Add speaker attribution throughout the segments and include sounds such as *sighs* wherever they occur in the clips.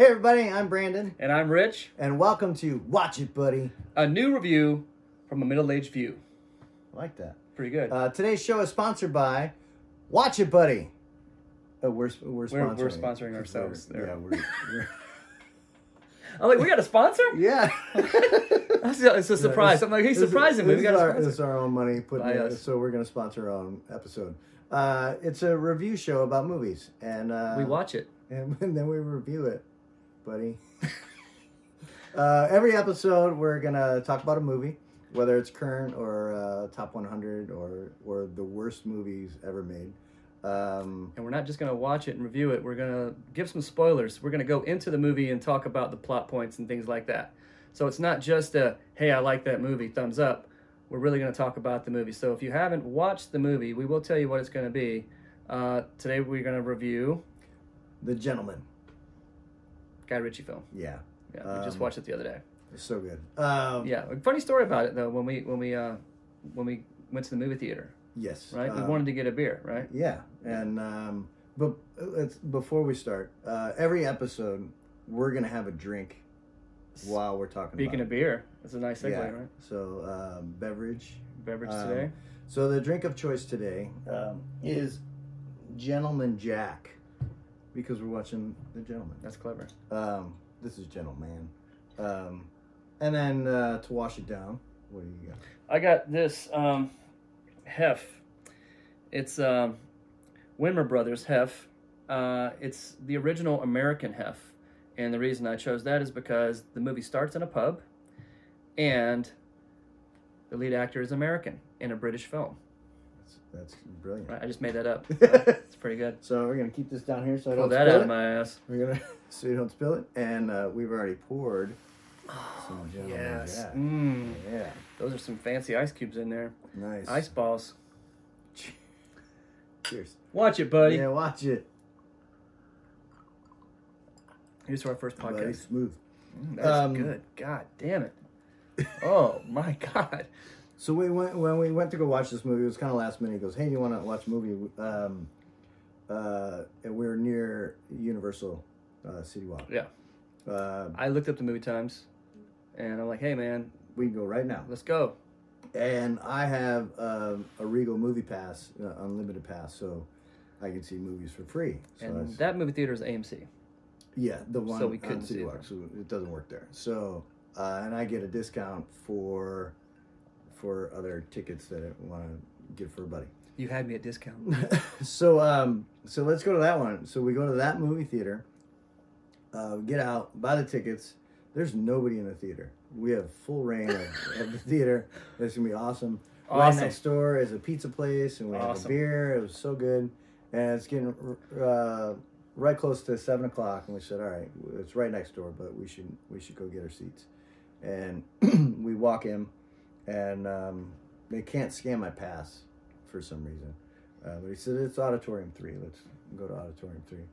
Speaker 1: Hey everybody, I'm Brandon,
Speaker 2: And I'm Rich.
Speaker 1: and welcome to Watch It, Buddy.
Speaker 2: A new review from a middle aged view.
Speaker 1: I like that.
Speaker 2: Pretty good.
Speaker 1: Uh, today's show is sponsored by Watch It, Buddy. Uh, we're we're sponsoring.
Speaker 2: We're- we're sponsoring ourselves
Speaker 1: We're-
Speaker 2: there.
Speaker 1: Yeah, we're, we're *laughs*
Speaker 2: I'm like, we got a sponsor? *laughs*
Speaker 1: yeah. *laughs*
Speaker 2: It's a surprise. I'm like,
Speaker 1: he's
Speaker 2: surprising me. We got a
Speaker 1: our,
Speaker 2: sponsor.
Speaker 1: this is our own money put in,
Speaker 2: us.
Speaker 1: so we're gonna sponsor our own episode. Uh, it's a review show about movies, and uh,
Speaker 2: We watch it.
Speaker 1: and, then we review it, buddy. *laughs* uh, every episode, we're gonna talk about a movie, whether it's current or uh, top 100 or or the worst movies ever made. Um,
Speaker 2: And we're not just going to watch it and review it. We're going to give some spoilers. We're going to go into the movie and talk about the plot points and things like that. So it's not just a, hey, I like that movie, thumbs up. We're really going to talk about the movie. So if you haven't watched the movie, we will tell you what it's going to be. Uh, today we're going to review
Speaker 1: the Gentleman,
Speaker 2: Guy Ritchie film.
Speaker 1: yeah,
Speaker 2: Yeah, we just
Speaker 1: Um,
Speaker 2: watched it the other day.
Speaker 1: it's so good. Um,
Speaker 2: Yeah, a funny story about it though. When we when we uh, when we went to the movie theater,
Speaker 1: yes,
Speaker 2: right? we
Speaker 1: um,
Speaker 2: wanted to get a beer, right?
Speaker 1: Yeah, and um, but let's before we start, uh, every episode we're gonna have a drink while we're talking.
Speaker 2: About speaking
Speaker 1: about
Speaker 2: of beer, that's a nice segue, right?
Speaker 1: so um, beverage.
Speaker 2: Beverage
Speaker 1: Um,
Speaker 2: today.
Speaker 1: So the drink of choice today um, is Gentleman Jack, because we're watching The Gentleman.
Speaker 2: That's clever.
Speaker 1: Um, this is Gentleman, um, and then uh, to wash it down, what do you got?
Speaker 2: I got this um, Hef. It's um, Widmer Brothers Hef. Uh, it's the original American Hef, and the reason I chose that is because the movie starts in a pub, and the lead actor is American in a British film.
Speaker 1: That's, that's brilliant.
Speaker 2: Right? I just made that up. *laughs* it's pretty good.
Speaker 1: So we're gonna keep this down here so I
Speaker 2: Pull
Speaker 1: don't
Speaker 2: that
Speaker 1: spill
Speaker 2: out
Speaker 1: it.
Speaker 2: of my ass.
Speaker 1: We're gonna *laughs* so you don't spill it, and uh, we've already poured some *sighs* Gentleman
Speaker 2: Yes.
Speaker 1: Jack.
Speaker 2: Mm.
Speaker 1: Yeah,
Speaker 2: Those are some fancy ice cubes in there.
Speaker 1: nice.
Speaker 2: Ice balls. *laughs*
Speaker 1: Cheers.
Speaker 2: Watch it, buddy.
Speaker 1: Yeah, watch it.
Speaker 2: Here's to our first
Speaker 1: Buddy,
Speaker 2: podcast.
Speaker 1: smooth.
Speaker 2: Mm, that's
Speaker 1: Um,
Speaker 2: good. God damn it. Oh my god.
Speaker 1: So we went when we went to go watch this movie. It was kind of last minute. He goes, "Hey, do you want to watch a movie?" Um, uh, and we are near Universal uh, City Walk.
Speaker 2: Yeah.
Speaker 1: Uh,
Speaker 2: I looked up the movie times and I'm like, hey man,
Speaker 1: we can go right now.
Speaker 2: let's go.
Speaker 1: And I have um, a Regal Movie Pass, uh, unlimited pass, so I can see movies for free. So
Speaker 2: And
Speaker 1: that's-
Speaker 2: that movie theater is AMC.
Speaker 1: Yeah, the one
Speaker 2: So we couldn't
Speaker 1: City
Speaker 2: see it
Speaker 1: Walk, so it doesn't work there. So, uh, and I get a discount for for other tickets that I want to get for a buddy.
Speaker 2: You had me at discount. *laughs*
Speaker 1: so, um, so let's go to that one. So we go to that movie theater. Uh, get out, buy the tickets. There's nobody in the theater. We have full reign of, of the theater. It's gonna be awesome. Right
Speaker 2: Awesome.
Speaker 1: next door is a pizza place, and we have a beer. It was so good, and it's getting uh, right close to seven o'clock. And we said, "All right, it's right next door, but we should we should go get our seats." And *clears throat* we walk in, and um, they can't scan my pass for some reason. Uh, but he said it's auditorium three. Let's go to auditorium three,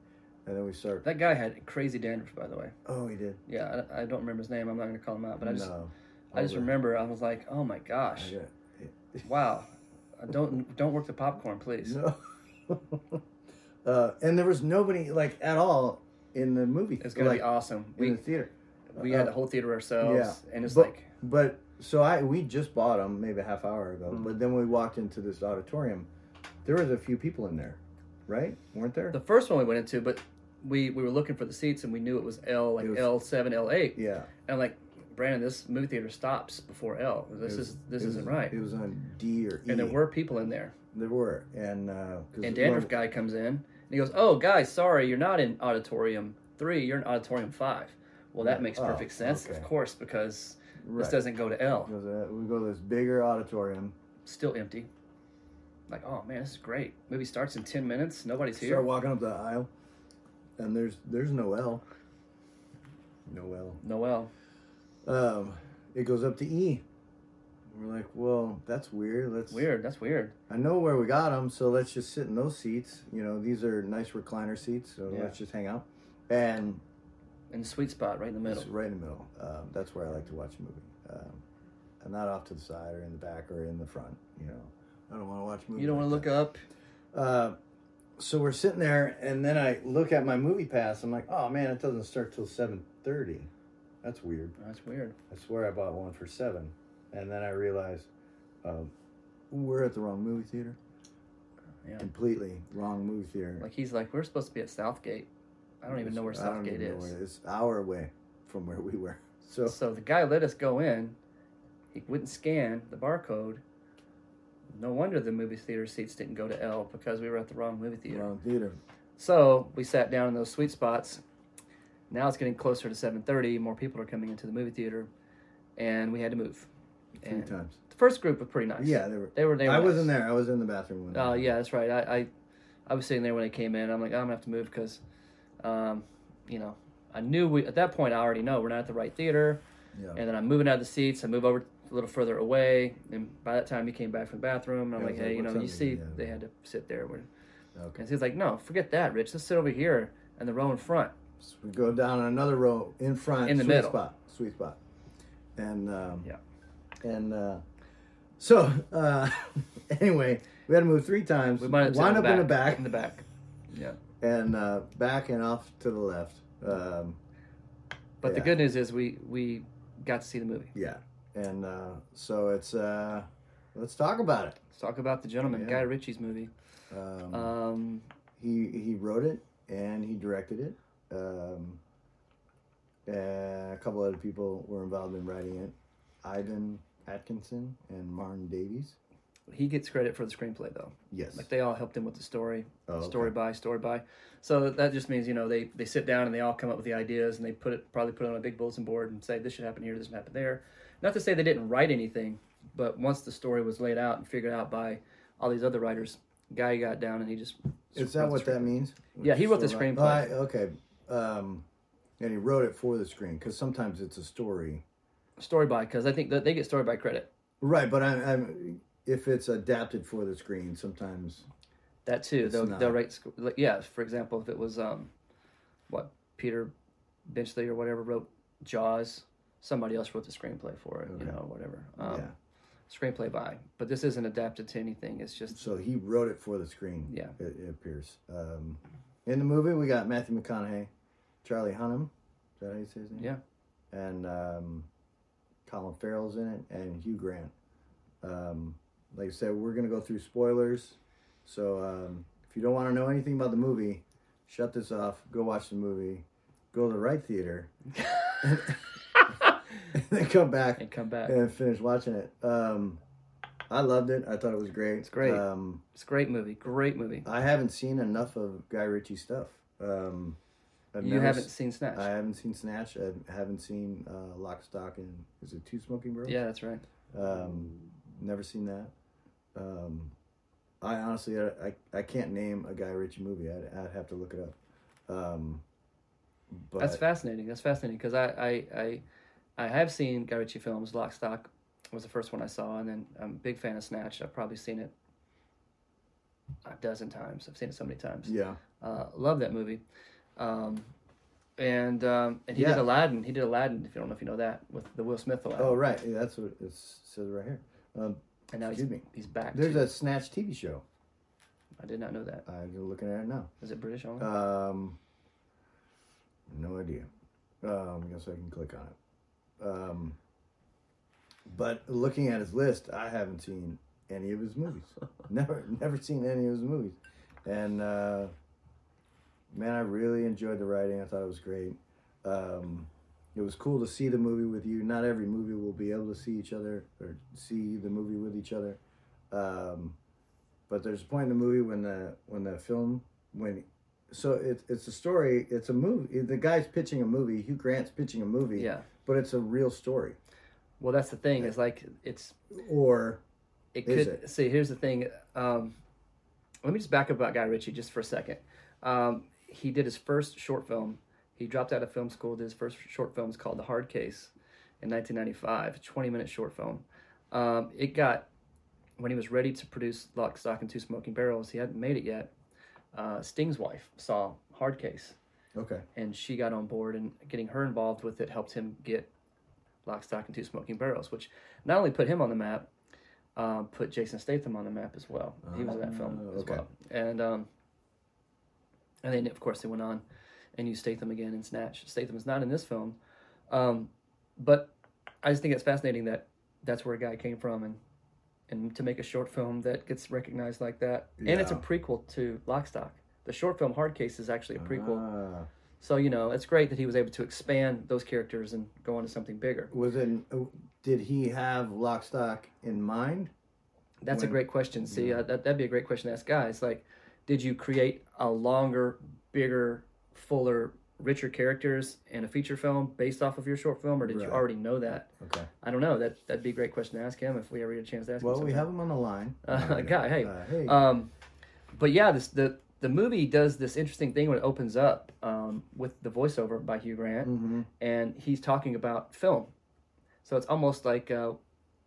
Speaker 1: and then we start.
Speaker 2: that guy had crazy dandruff, by the way.
Speaker 1: Oh, he did.
Speaker 2: Yeah, I, I don't remember his name. I'm not going to call him out, but I just,
Speaker 1: no.
Speaker 2: I just remember I was like, oh my gosh, wow. *laughs* Uh, Don't don't work the popcorn, please.
Speaker 1: No. *laughs* uh, and there was nobody like at all in the movie.
Speaker 2: It's gonna
Speaker 1: like,
Speaker 2: be awesome.
Speaker 1: in
Speaker 2: We
Speaker 1: the theater.
Speaker 2: we
Speaker 1: Uh,
Speaker 2: had the whole theater ourselves,
Speaker 1: yeah.
Speaker 2: and it's
Speaker 1: but,
Speaker 2: like
Speaker 1: But so I we just bought them maybe a half hour ago.
Speaker 2: Mhm.
Speaker 1: But then we walked into this auditorium. There was a few people in there, right? Weren't there?
Speaker 2: the first one we went into, but we we were looking for the seats and we knew it was L like L seven L eight,
Speaker 1: yeah.
Speaker 2: and like Brandon, this movie theater stops before L. This
Speaker 1: was-
Speaker 2: is this isn't right.
Speaker 1: It was on D or E.
Speaker 2: and there were people in there.
Speaker 1: There were, and uh,
Speaker 2: And dandruff
Speaker 1: when-
Speaker 2: guy comes in and he goes, "Oh, guys, sorry, you're not in auditorium three. You're in auditorium five. Well, that
Speaker 1: Yeah.
Speaker 2: makes
Speaker 1: Oh,
Speaker 2: perfect sense,
Speaker 1: okay.
Speaker 2: of course, because
Speaker 1: right.
Speaker 2: this doesn't go to L.
Speaker 1: Goes, uh, we go to this bigger auditorium.
Speaker 2: Still empty. Like, oh man, this is great. Movie starts in ten minutes. Nobody's here.
Speaker 1: Start walking up the aisle, and there's there's no L. No L.
Speaker 2: No L.
Speaker 1: Um, it goes up to E. We're like, well, that's weird. Let's
Speaker 2: Weird. That's weird.
Speaker 1: I know where we got them, so let's just sit in those seats. You know, these are nice recliner seats, so
Speaker 2: Yeah.
Speaker 1: let's just hang out. And
Speaker 2: In the sweet spot, right in the middle.
Speaker 1: it's right in the middle. Um, that's where I like to watch a movie. Um, and not off to the side or in the back or in the front. You know, I don't want to watch movies.
Speaker 2: You don't want to look up.
Speaker 1: Uh, so we're sitting there, and then I look at my movie pass. I'm like, oh man, it doesn't start till seven thirty. That's weird.
Speaker 2: That's weird.
Speaker 1: I swear I bought one for seven, and then I realized um, we're at the wrong movie theater.
Speaker 2: Yeah.
Speaker 1: Completely wrong movie theater.
Speaker 2: Like he's like, we're supposed to be at Southgate. I don't even know where
Speaker 1: I don't
Speaker 2: Southgate
Speaker 1: even know
Speaker 2: is.
Speaker 1: where it is. Hour away from where we were. *laughs* So
Speaker 2: So the guy let us go in. He wouldn't scan the barcode. No wonder the movie theater seats didn't go to L because we were at the wrong movie theater.
Speaker 1: wrong theater.
Speaker 2: So we sat down in those sweet spots. Now it's getting closer to seven thirty. More people are coming into the movie theater, and we had to move.
Speaker 1: Three
Speaker 2: And
Speaker 1: times.
Speaker 2: the first group was pretty nice.
Speaker 1: Yeah, they were.
Speaker 2: they were. They were
Speaker 1: I
Speaker 2: nice.
Speaker 1: wasn't there. I was in the bathroom. When
Speaker 2: Oh uh, yeah, that's right. I, I I was sitting there when they came in. I'm like, oh, I'm gonna have to move because, um, you know, I knew we at that point. I already know we're not at the right theater,
Speaker 1: Yeah.
Speaker 2: and then I'm moving out of the seats. I move over a little further away, and by that time he came back from the bathroom. And I'm
Speaker 1: Yeah,
Speaker 2: like, hey, you know, you see,
Speaker 1: Yeah.
Speaker 2: they had to sit there.
Speaker 1: Okay.
Speaker 2: and he's like, no, forget that, Rich. Let's sit over here in the row in front.
Speaker 1: So we go down another row in front,
Speaker 2: In the
Speaker 1: sweet
Speaker 2: middle.
Speaker 1: spot, sweet spot, and um,
Speaker 2: Yeah.
Speaker 1: and uh, so uh, *laughs* anyway, we had to move three times.
Speaker 2: We might have
Speaker 1: wind
Speaker 2: sat
Speaker 1: up in the back
Speaker 2: In the back. Yeah.
Speaker 1: And uh, back and off to the left. Um,
Speaker 2: But the good news is we we got to see the movie.
Speaker 1: yeah, and uh, so it's uh, let's talk about it.
Speaker 2: Let's talk about the gentleman,
Speaker 1: Yeah.
Speaker 2: Guy Ritchie's movie.
Speaker 1: Um,
Speaker 2: Um,
Speaker 1: he he wrote it and he directed it. Um, a couple other people were involved in writing it. Ivan Atkinson and Martin Davies.
Speaker 2: He gets credit for the screenplay though.
Speaker 1: Yes.
Speaker 2: Like they all helped him with the story,
Speaker 1: Oh, okay.
Speaker 2: story by story by. So that just means you know they they sit down and they all come up with the ideas and they put it probably put it on a big bulletin board and say this should happen here, this should happen there. Not to say they didn't write anything, but once the story was laid out and figured out by all these other writers, guy got down and he just
Speaker 1: Is that what that means?
Speaker 2: Yeah, he wrote the screenplay.
Speaker 1: Oh, I- okay. Um, and he wrote it for the screen because sometimes it's a story.
Speaker 2: story by because I think that they get story by credit.
Speaker 1: Right, but I'm, I'm if it's adapted for the screen, sometimes
Speaker 2: That too. They'll they'll write sc- yeah. For example, if it was um, what Peter Benchley or whatever wrote Jaws, somebody else wrote the screenplay for it. You know, whatever. Um,
Speaker 1: yeah.
Speaker 2: Screenplay by, but this isn't adapted to anything. It's just
Speaker 1: So he wrote it for the screen.
Speaker 2: Yeah.
Speaker 1: it, it appears. Um, in the movie, we got Matthew McConaughey, Charlie Hunnam. Is that how you say his name?
Speaker 2: Yeah.
Speaker 1: And um, Colin Farrell's in it, and Hugh Grant. Um, like I said, we're gonna go through spoilers. So um, if you don't want to know anything about the movie, shut this off. Go watch the movie. Go to the right theater. *laughs* and then come back
Speaker 2: and come back.
Speaker 1: and finish watching it. Um, I loved it. I thought it was great. It's
Speaker 2: great.
Speaker 1: Um,
Speaker 2: It's a great movie. Great movie.
Speaker 1: I haven't seen enough of Guy Ritchie stuff. Um, I've
Speaker 2: you haven't
Speaker 1: s-
Speaker 2: seen Snatch.
Speaker 1: I haven't seen Snatch. I haven't seen uh, Lock, Stock, and is it Two Smoking Barrels?
Speaker 2: yeah, that's right.
Speaker 1: Um, never seen that. Um, I honestly, I, I, I can't name a Guy Ritchie movie. I'd, I'd have to look it up. Um, but
Speaker 2: That's fascinating. That's fascinating because I, I I I have seen Guy Ritchie films. Lock, Stock was the first one I saw, and then I'm a big fan of Snatch. I've probably seen it a dozen times. I've seen it so many times.
Speaker 1: yeah,
Speaker 2: Uh, love that movie. Um, and um, and he
Speaker 1: Yeah.
Speaker 2: did Aladdin. He did Aladdin. If you don't know if you know that with the Will Smith Aladdin.
Speaker 1: oh right, yeah, that's what it says right here. Um,
Speaker 2: and now he's,
Speaker 1: excuse me.
Speaker 2: he's back.
Speaker 1: there's
Speaker 2: too.
Speaker 1: a Snatch TV show.
Speaker 2: I did not know that.
Speaker 1: I'm looking at it now.
Speaker 2: Is it British only?
Speaker 1: Um, no idea. Um, I guess I can click on it. Um, but looking at his list, I haven't seen any of his movies. *laughs* never, never seen any of his movies. And uh, man, I really enjoyed the writing. I thought it was great. Um, it was cool to see the movie with you. Not every movie will be able to see each other or see the movie with each other. Um, but there's a point in the movie when the when the film when so it's it's a story. It's a movie. The guy's pitching a movie. Hugh Grant's pitching a movie.
Speaker 2: yeah.
Speaker 1: But it's a real story.
Speaker 2: Well, that's the thing. Is like it's
Speaker 1: Or
Speaker 2: it could
Speaker 1: it?
Speaker 2: see. Here's the thing. Um, let me just back up about Guy Ritchie just for a second. Um, he did his first short film. He dropped out of film school. Did his first short film. It's called The Hard Case in 1995. 20 minute short film. Um, it got when he was ready to produce Lock, Stock, and Two Smoking Barrels. He hadn't made it yet. Uh, Sting's wife saw Hard Case
Speaker 1: okay.
Speaker 2: and she got on board and getting her involved with it helped him get Lock, Stock, and Two Smoking Barrels, which not only put him on the map, um, put Jason Statham on the map as well. He was in that film
Speaker 1: Ah,
Speaker 2: as
Speaker 1: okay.
Speaker 2: well. And um, and then of course they went on and used Statham again in Snatch. Statham is not in this film, um, but I just think it's fascinating that that's where a guy came from and and to make a short film that gets recognized like that, and it's a prequel to Lockstock. The short film Hard Case is actually a prequel,
Speaker 1: Ah.
Speaker 2: so you know it's great that he was able to expand those characters and go on to something bigger.
Speaker 1: was it? Did he have Lock, Stock in mind?
Speaker 2: That's a great question. See, uh, that that'd be a great question to ask guys. Like, did you create a longer, bigger, fuller, richer characters in a feature film based off of your short film, or did you already know that?
Speaker 1: Okay.
Speaker 2: I don't know. That that'd be a great question to ask him if we ever get a chance to ask
Speaker 1: Well,
Speaker 2: him.
Speaker 1: Well,
Speaker 2: we
Speaker 1: have him on the line.
Speaker 2: Uh, guy, hey.
Speaker 1: Uh, hey.
Speaker 2: Um, but yeah, this the the movie does this interesting thing when it opens up um, with the voiceover by Hugh Grant,
Speaker 1: hmm
Speaker 2: and he's talking about film. So it's almost like uh,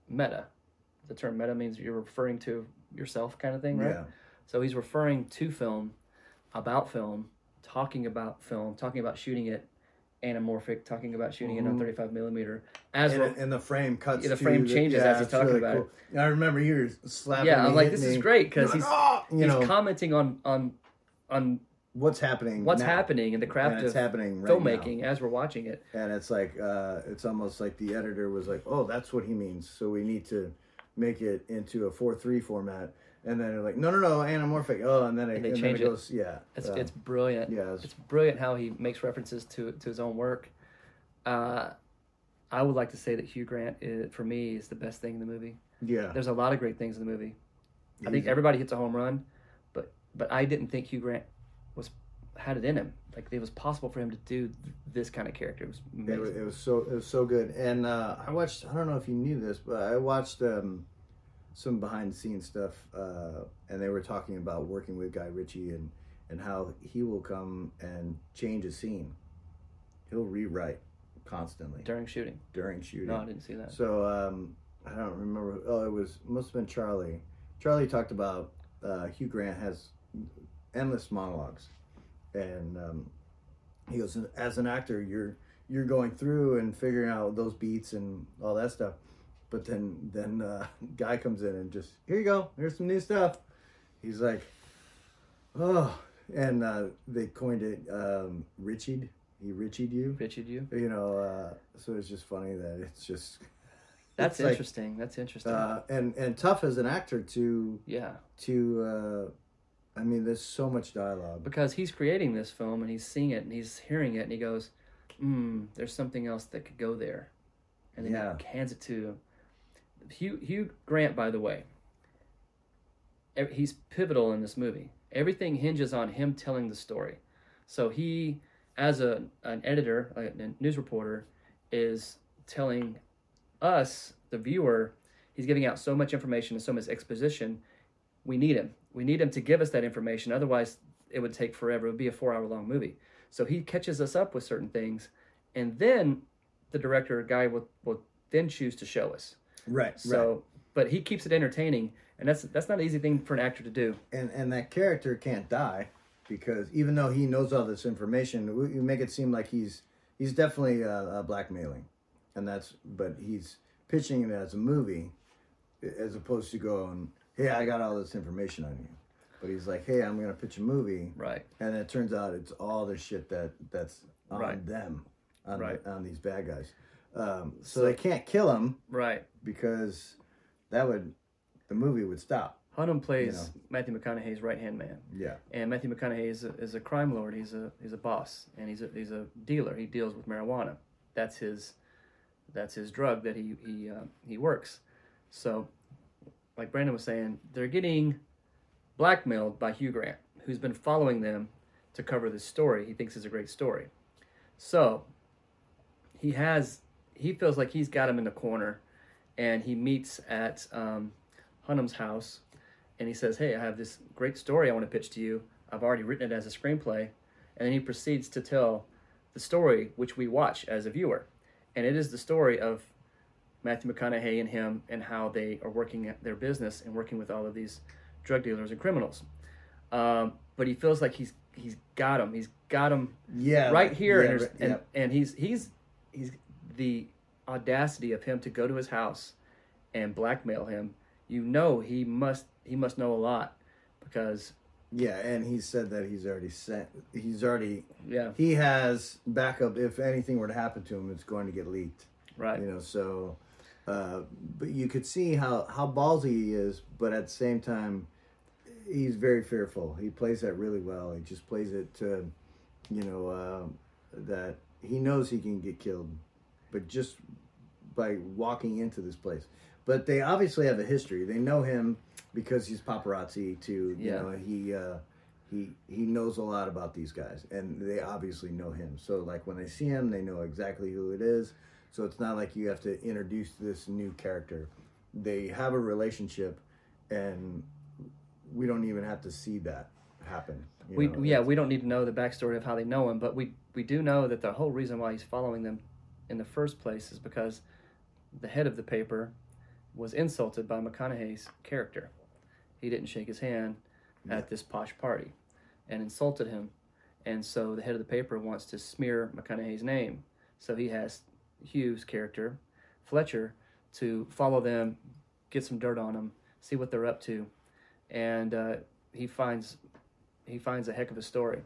Speaker 2: meta. The term meta means you're referring to yourself, kind of thing, right?
Speaker 1: Yeah.
Speaker 2: So he's referring to film, about film, talking about film, talking about shooting it anamorphic, talking about shooting it on
Speaker 1: Mhm.
Speaker 2: 35 millimeter. As
Speaker 1: And,
Speaker 2: well,
Speaker 1: and the frame cuts.
Speaker 2: Yeah, the frame changes as he's talking about
Speaker 1: it. I remember you were slapping.
Speaker 2: yeah, I'm like, this is great because he's
Speaker 1: like, "Ah!" you
Speaker 2: he's
Speaker 1: know
Speaker 2: commenting on on on
Speaker 1: what's happening.
Speaker 2: what's
Speaker 1: now.
Speaker 2: happening in the craft
Speaker 1: and
Speaker 2: of
Speaker 1: happening right
Speaker 2: filmmaking as we're watching it.
Speaker 1: and it's like uh, it's almost like the editor was like, "Oh, that's what he means." So we need to make it into a four three format. And then they're like, "No, no, no, anamorphic." Oh, and then it,
Speaker 2: And they
Speaker 1: and
Speaker 2: change
Speaker 1: then
Speaker 2: it.
Speaker 1: it goes, yeah,
Speaker 2: It's
Speaker 1: uh,
Speaker 2: it's brilliant.
Speaker 1: yeah, it's,
Speaker 2: It's brilliant how he makes references to to his own work. Uh, I would like to say that Hugh Grant, is, for me, is the best thing in the movie.
Speaker 1: yeah.
Speaker 2: There's a lot of great things in the movie. I think everybody hits a home run, but but I didn't think Hugh Grant was had it in him. Like it was possible for him to do this kind of character. It was
Speaker 1: It was, it was so it was so good, and uh, I watched. I don't know if you knew this, but I watched um, some behind the scenes stuff, uh, and they were talking about working with Guy Ritchie and and how he will come and change a scene. He'll rewrite constantly
Speaker 2: during shooting.
Speaker 1: during shooting.
Speaker 2: No, I didn't see that.
Speaker 1: So um, I don't remember. Oh, it was must have been Charlie. Charlie talked about uh, Hugh Grant has endless monologues, and um, he goes, as an actor, you're you're going through and figuring out those beats and all that stuff. But then then uh, guy comes in and just here you go, here's some new stuff. He's like, oh, and uh, they coined it um, Richied. He Richied you.
Speaker 2: Richard, you?
Speaker 1: You know, uh, so it's just funny that it's just
Speaker 2: That's
Speaker 1: it's like,
Speaker 2: interesting. That's interesting.
Speaker 1: uh, and and tough as an actor to
Speaker 2: yeah,
Speaker 1: to uh, I mean, there's so much dialogue.
Speaker 2: because he's creating this film and he's seeing it and he's hearing it and he goes, "Hmm, there's something else that could go there," and then
Speaker 1: Yeah.
Speaker 2: he hands it to Hugh Hugh Grant. By the way, he's pivotal in this movie. Everything hinges on him telling the story. So he, as a an editor, a, news reporter, is telling us, the viewer, he's giving out so much information and so much exposition. We need him. We need him to give us that information. Otherwise, it would take forever. It would be a four hour long movie. So he catches us up with certain things, and then the director guy will, will then choose to show us.
Speaker 1: Right.
Speaker 2: So, but he keeps it entertaining, and that's that's not an easy thing for an actor to do.
Speaker 1: and and that character can't die because even though he knows all this information, we, we make it seem like he's he's definitely uh, uh, blackmailing, and that's but he's pitching it as a movie as opposed to going, hey, I got all this information on you. But he's like, hey, I'm gonna pitch a movie,
Speaker 2: Right.
Speaker 1: and it turns out it's all the shit that that's on
Speaker 2: Right.
Speaker 1: them, on
Speaker 2: Right.
Speaker 1: on these bad guys. Um, so they can't kill him
Speaker 2: Right.
Speaker 1: because that would the movie would stop.
Speaker 2: Hunnam plays
Speaker 1: You know.
Speaker 2: Matthew McConaughey's right hand man,
Speaker 1: Yeah.
Speaker 2: and Matthew McConaughey is a, is a crime lord. He's a he's a boss, and he's a he's a dealer. He deals with marijuana. That's his that's his drug that he he uh, he works. So, like Brandon was saying, they're getting blackmailed by Hugh Grant, who's been following them to cover this story. He thinks is a great story. So, he has he feels like he's got him in the corner, and he meets at um, Hunnam's house, and he says, "Hey, I have this great story I want to pitch to you. I've already written it as a screenplay," and then he proceeds to tell the story which we watch as a viewer, and it is the story of Matthew McConaughey and him and how they are working at their business and working with all of these drug dealers and criminals. Um, but he feels like he's he's got him. He's got him
Speaker 1: Yeah.
Speaker 2: right here,
Speaker 1: yeah,
Speaker 2: and,
Speaker 1: right,
Speaker 2: and, and he's he's he's the audacity of him to go to his house and blackmail him. You know he must he must know a lot because
Speaker 1: Yeah, and he said that he's already sent. He's already
Speaker 2: Yeah,
Speaker 1: he has backup. If anything were to happen to him, it's going to get leaked.
Speaker 2: right.
Speaker 1: You know, so. Uh, but you could see how how ballsy he is, but at the same time, he's very fearful. He plays that really well. He just plays it to, you know, uh, that he knows he can get killed, but just by walking into this place. But they obviously have a history. They know him because he's paparazzi. too. you
Speaker 2: Yeah.
Speaker 1: know, he uh, he he knows a lot about these guys, and they obviously know him. So like when they see him, they know exactly who it is. So it's not like you have to introduce this new character. They have a relationship, and we don't even have to see that happen. you
Speaker 2: We
Speaker 1: know?
Speaker 2: yeah, we don't need to know the backstory of how they know him, but we we do know that the whole reason why he's following them in the first place is because the head of the paper was insulted by McConaughey's character. He didn't shake his hand at this posh party and insulted him. And so the head of the paper wants to smear McConaughey's name. So he has Hugh's character, Fletcher, to follow them, get some dirt on them, see what they're up to, and uh, he finds he finds a heck of a story.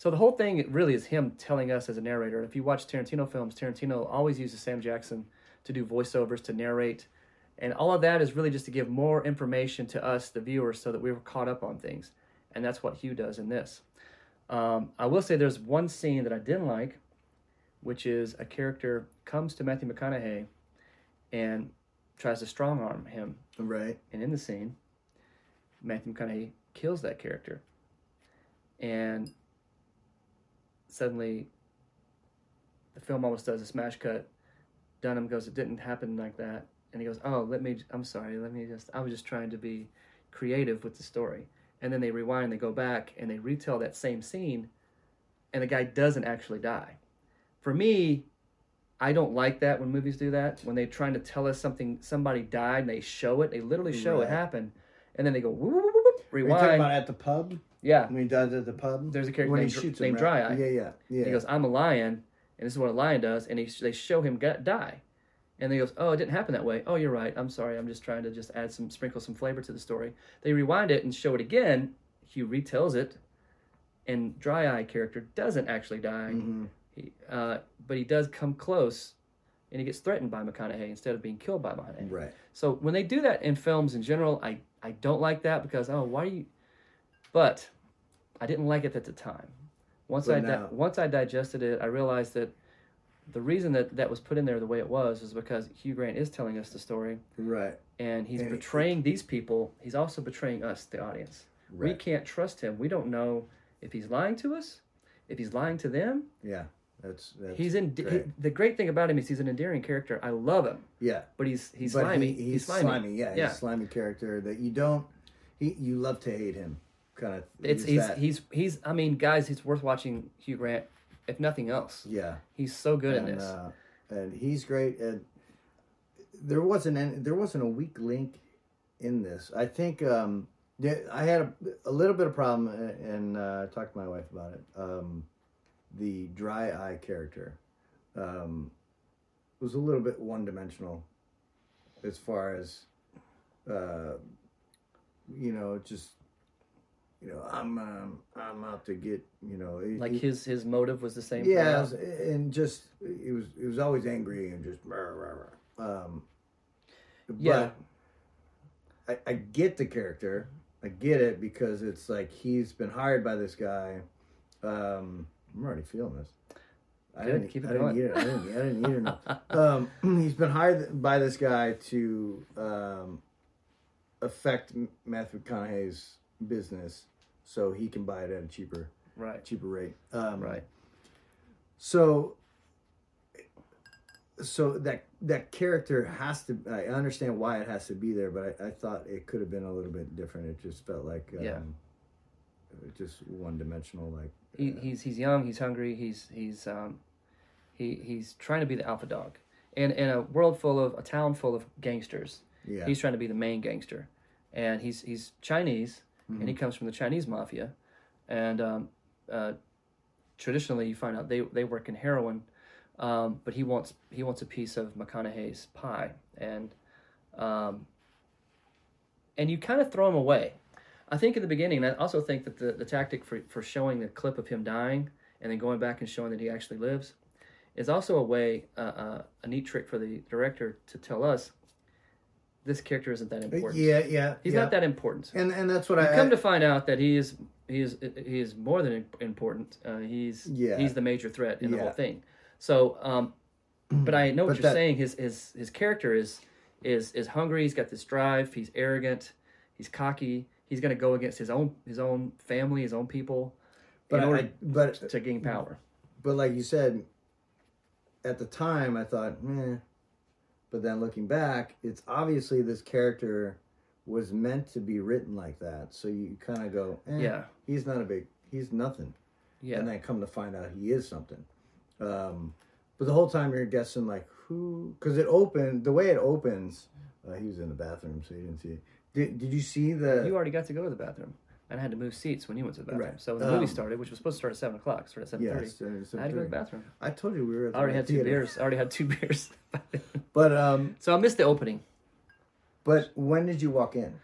Speaker 2: So the whole thing really is him telling us as a narrator. If you watch Tarantino films, Tarantino always uses Sam Jackson to do voiceovers to narrate, and all of that is really just to give more information to us, the viewers, so that we were caught up on things. And that's what Hugh does in this. Um, I will say there's one scene that I didn't like, which is a character comes to Matthew McConaughey and tries to strong arm him
Speaker 1: right.
Speaker 2: and in the scene, Matthew McConaughey kills that character. And suddenly, the film almost does a smash cut. Hunnam goes, "It didn't happen like that," and he goes, "Oh, let me. I'm sorry. Let me just. I was just trying to be creative with the story." And then they rewind, they go back, and they retell that same scene, and the guy doesn't actually die. For me, I don't like that when movies do that. When they're trying to tell us something, somebody died, and they show it. They literally show
Speaker 1: Right.
Speaker 2: it happen, and then they go whoop, whoop, whoop, whoop,
Speaker 1: Are you talking
Speaker 2: rewind.
Speaker 1: about at the pub?
Speaker 2: Yeah,
Speaker 1: When he does it at the pub?
Speaker 2: There's a character
Speaker 1: when
Speaker 2: named
Speaker 1: he shoots
Speaker 2: named
Speaker 1: him, right?
Speaker 2: Dry Eye.
Speaker 1: Yeah, yeah, yeah.
Speaker 2: he goes, "I'm a lion," and this is what a lion does, and he, they show him get, die, and then he goes, "Oh, it didn't happen that way. Oh, you're right. I'm sorry. I'm just trying to just add some sprinkle some flavor to the story." They rewind it and show it again. Hugh retells it, and Dry Eye character doesn't actually die,
Speaker 1: Mhm.
Speaker 2: he, uh, but he does come close, and he gets threatened by McConaughey instead of being killed by McConaughey.
Speaker 1: Right.
Speaker 2: So when they do that in films in general, I, I don't like that because oh why are you? But I didn't like it at the time. Once
Speaker 1: But
Speaker 2: I di- once I digested it, I realized that the reason that that was put in there the way it was is because Hugh Grant is telling us the story
Speaker 1: Right.
Speaker 2: and he's
Speaker 1: And it-
Speaker 2: betraying these people. He's also betraying us, the audience. We can't trust him. We don't know if he's lying to us, if he's lying to them.
Speaker 1: Yeah. That's, that's
Speaker 2: He's in.
Speaker 1: great.
Speaker 2: He, the great thing about him is he's an endearing character. I love him,
Speaker 1: yeah.
Speaker 2: but he's he's
Speaker 1: but
Speaker 2: slimy.
Speaker 1: He, he's,
Speaker 2: slimy.
Speaker 1: slimy. Yeah,
Speaker 2: Yeah.
Speaker 1: He's a slimy character that you don't. He you love to hate him, kind of.
Speaker 2: It's he's he's he's. I mean, guys, he's worth watching. Hugh Grant, if nothing else,
Speaker 1: yeah.
Speaker 2: he's so good in
Speaker 1: and,
Speaker 2: this.
Speaker 1: Uh, and he's great. And there wasn't any, there wasn't a weak link in this. I think um, yeah, I had a, a little bit of problem, uh, and uh, I talked to my wife about it. Um, the dry eye character um, was a little bit one dimensional as far as uh, you know just you know I'm um, I'm out to get you know it-
Speaker 2: like
Speaker 1: it-
Speaker 2: his his motive was the same.
Speaker 1: yeah, and just it was it was always angry and just rah, rah, rah. um
Speaker 2: Yeah.
Speaker 1: but I, I get the character. I get it because it's like he's been hired by this guy. Um I'm already feeling this. I
Speaker 2: Good,
Speaker 1: didn't,
Speaker 2: keep it
Speaker 1: I didn't
Speaker 2: going.
Speaker 1: eat it. I didn't, I didn't eat enough. *laughs* Um, *clears throat* he's been hired by this guy to um, affect Matthew McConaughey's business, so he can buy it at a cheaper
Speaker 2: right,
Speaker 1: cheaper rate. Um,
Speaker 2: right.
Speaker 1: so so that that character has to i understand why it has to be there but i, I thought it could have been a little bit different it just felt like um,
Speaker 2: Yeah.
Speaker 1: just one dimensional like
Speaker 2: He, he's he's young. He's hungry. He's he's um, he he's trying to be the alpha dog, and in a world full of a town full of gangsters,
Speaker 1: yeah
Speaker 2: he's trying to be the main gangster, and he's he's Chinese, and he comes from the Chinese mafia, and um, uh, traditionally you find out they they work in heroin, um, but he wants he wants a piece of McConaughey's pie, and um, and you kind of throw him away. I think in the beginning, and I also think that the, the tactic for, for showing the clip of him dying and then going back and showing that he actually lives is also a way, uh, uh, a neat trick for the director to tell us this character isn't that important.
Speaker 1: Yeah, yeah.
Speaker 2: He's
Speaker 1: yeah.
Speaker 2: not that important.
Speaker 1: And and that's what
Speaker 2: You
Speaker 1: I
Speaker 2: come to find out that he is he is he is more than important. Uh, he's
Speaker 1: Yeah.
Speaker 2: he's the major threat in the whole thing. So, um, but I know what
Speaker 1: But
Speaker 2: you're
Speaker 1: that-
Speaker 2: saying. His his his character is is is hungry. He's got this drive. He's arrogant. He's cocky. He's going to go against his own his own family, his own people,
Speaker 1: but
Speaker 2: in order
Speaker 1: I- but
Speaker 2: to gain power.
Speaker 1: but like you said, at the time I thought, eh. But then looking back, it's obviously this character was meant to be written like that. So you kind of go, eh,
Speaker 2: Yeah.
Speaker 1: he's not a big, he's nothing.
Speaker 2: Yeah,
Speaker 1: And then come to find out he is something. Um, but the whole time you're guessing like who, because it opened the way it opens. Uh, he was in the bathroom, so you didn't see it. Did, did you see the?
Speaker 2: you already got to go to the bathroom, and I had to move seats when you went to the bathroom.
Speaker 1: Right.
Speaker 2: So when the movie
Speaker 1: Um,
Speaker 2: started, which was supposed to start at seven o'clock, started at seven thirty.
Speaker 1: yes, uh,
Speaker 2: I had to go to the bathroom.
Speaker 1: I told you we were. At the
Speaker 2: I already had two beers. I already had two *laughs* beers.
Speaker 1: But um,
Speaker 2: so I missed the opening.
Speaker 1: but when did you walk in?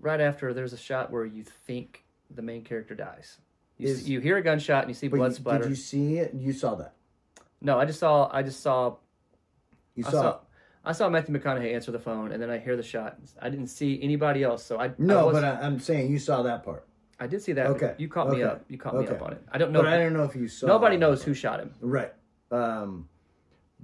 Speaker 2: right after there's a shot where you think the main character dies. You,
Speaker 1: Is-
Speaker 2: see, you hear a gunshot and you see blood
Speaker 1: you-
Speaker 2: splatter.
Speaker 1: Did you see it? You saw that.
Speaker 2: No, I just saw I just saw
Speaker 1: You saw.
Speaker 2: saw I saw Matthew McConaughey answer the phone and then I hear the shot. I didn't see anybody else, so I I
Speaker 1: no,
Speaker 2: was-
Speaker 1: but I, I'm saying you saw that part.
Speaker 2: I did see that.
Speaker 1: Okay,
Speaker 2: You caught me up. You caught me up on it. I don't know.
Speaker 1: But I don't know if you saw.
Speaker 2: nobody knows
Speaker 1: part.
Speaker 2: who shot him.
Speaker 1: Right. Um,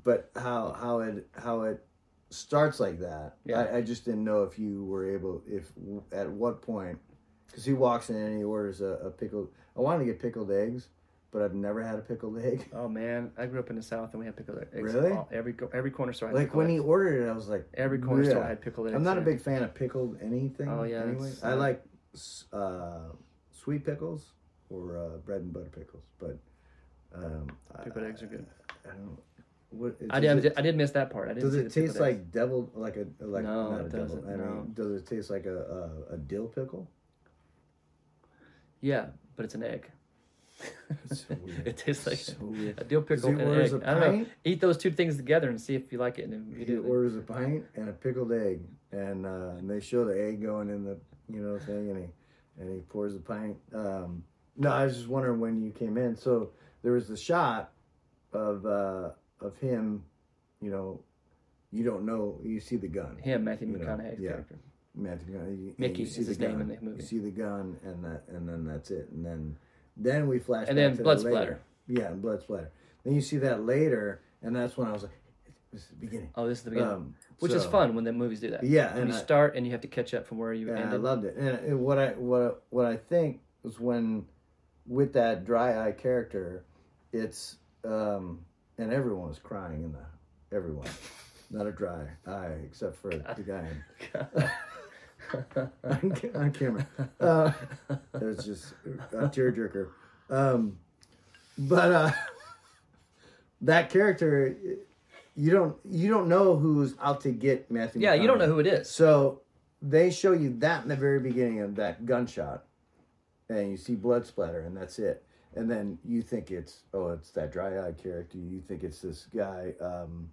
Speaker 1: but how how it how it starts like that?
Speaker 2: Yeah.
Speaker 1: I, I just didn't know if you were able if at what point because he walks in and he orders a, a pickled. I wanted to get pickled eggs, but I've never had a pickled egg.
Speaker 2: Oh man, I grew up in the South and we had pickled eggs.
Speaker 1: Really?
Speaker 2: all- Every every corner store had
Speaker 1: Like when he ordered it, I was like,
Speaker 2: every corner store
Speaker 1: "Bleh."
Speaker 2: had pickled eggs.
Speaker 1: I'm not a big fan of pickled anything.
Speaker 2: Oh, yeah,
Speaker 1: Anyway, I like uh, sweet pickles or uh, bread and butter pickles, but um,
Speaker 2: Pickled
Speaker 1: I,
Speaker 2: eggs are good.
Speaker 1: I don't. What,
Speaker 2: I did,
Speaker 1: it-
Speaker 2: I did miss that part. I didn't
Speaker 1: Does it taste
Speaker 2: pickled eggs.
Speaker 1: like devil, like a like
Speaker 2: No,
Speaker 1: not
Speaker 2: it
Speaker 1: a devil?
Speaker 2: doesn't,
Speaker 1: I
Speaker 2: no.
Speaker 1: mean, does it taste like a, a, a dill pickle?
Speaker 2: Yeah, but it's an egg.
Speaker 1: It's so *laughs* weird.
Speaker 2: it tastes like
Speaker 1: So weird.
Speaker 2: a dill pickle and egg.
Speaker 1: a
Speaker 2: I don't know. Eat those two things together and see if you like it. And if you
Speaker 1: He
Speaker 2: do,
Speaker 1: orders a pint and a pickled egg, and uh, and they show the egg going in the you know thing, and he and he pours the pint. Um, no, I was just wondering when you came in. So there was the shot of uh, of him, you know, you don't know, you see the gun.
Speaker 2: him, Matthew
Speaker 1: You know,
Speaker 2: McConaughey's
Speaker 1: yeah.
Speaker 2: character.
Speaker 1: Matthew. You,
Speaker 2: Mickey
Speaker 1: you see
Speaker 2: is
Speaker 1: the
Speaker 2: his name
Speaker 1: gun,
Speaker 2: in the movie.
Speaker 1: You see the gun, and that, and then that's it, and then then we flash
Speaker 2: And
Speaker 1: back
Speaker 2: then
Speaker 1: to
Speaker 2: blood splatter.
Speaker 1: Yeah, blood splatter. Then you see that later, and that's when I was like, "This is the beginning."
Speaker 2: Oh, this is the beginning,
Speaker 1: Um,
Speaker 2: which is fun when the movies do that.
Speaker 1: Yeah,
Speaker 2: when
Speaker 1: and
Speaker 2: you
Speaker 1: I-
Speaker 2: start and you have to catch up from where you
Speaker 1: Yeah, I loved it. And what I what what I think was when with that dry eye character, it's um and everyone was crying in the everyone, *laughs* not a dry eye except for the guy in- *laughs* *laughs* on, on camera. Uh, it was just a tearjerker. Um, but uh, *laughs* that character, you don't you don't know who's out to get Matthew.
Speaker 2: yeah, you don't know who it is.
Speaker 1: So they show you that in the very beginning of that gunshot, and you see blood splatter, and that's it. And then you think it's oh, it's that dry eyed character. You think it's this guy. Um,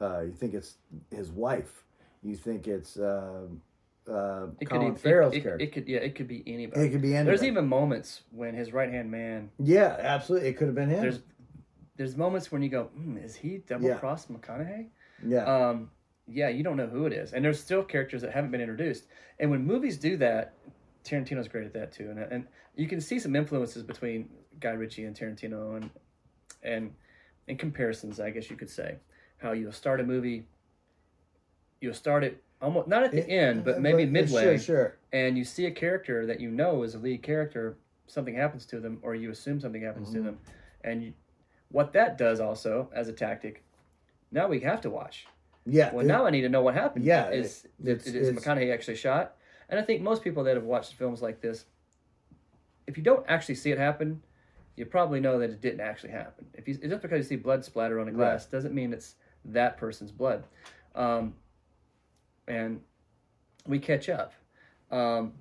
Speaker 1: uh, you think it's his wife. You think it's um uh,
Speaker 2: It could,
Speaker 1: Colin
Speaker 2: it,
Speaker 1: Farrell's
Speaker 2: it, it,
Speaker 1: character.
Speaker 2: it could, yeah, it could be anybody.
Speaker 1: It could be anybody.
Speaker 2: There's even moments when his right hand man.
Speaker 1: yeah, absolutely. It could have been him.
Speaker 2: There's, there's moments when you go, hmm, is he double
Speaker 1: Yeah.
Speaker 2: cross McConaughey?
Speaker 1: yeah,
Speaker 2: um, yeah, you don't know who it is, and there's still characters that haven't been introduced. And when movies do that, Tarantino's great at that too, and and you can see some influences between Guy Ritchie and Tarantino, and and in comparisons, I guess you could say, how you'll start a movie, you'll start it almost not at the end, but maybe midway,
Speaker 1: Sure, sure.
Speaker 2: and you see a character that you know is a lead character, something happens to them, or you assume something happens
Speaker 1: Mm-hmm.
Speaker 2: to them, and you, what that does also as a tactic. Now we have to watch.
Speaker 1: Yeah.
Speaker 2: Well,
Speaker 1: it-
Speaker 2: now I need to know what happened.
Speaker 1: Yeah,
Speaker 2: is
Speaker 1: it- it's-
Speaker 2: is, McConaughey actually shot? And I think most people that have watched films like this, if you don't actually see it happen, you probably know that it didn't actually happen. If you just because you see blood splatter on a glass doesn't mean it's that person's blood. Um, and we catch up. Um,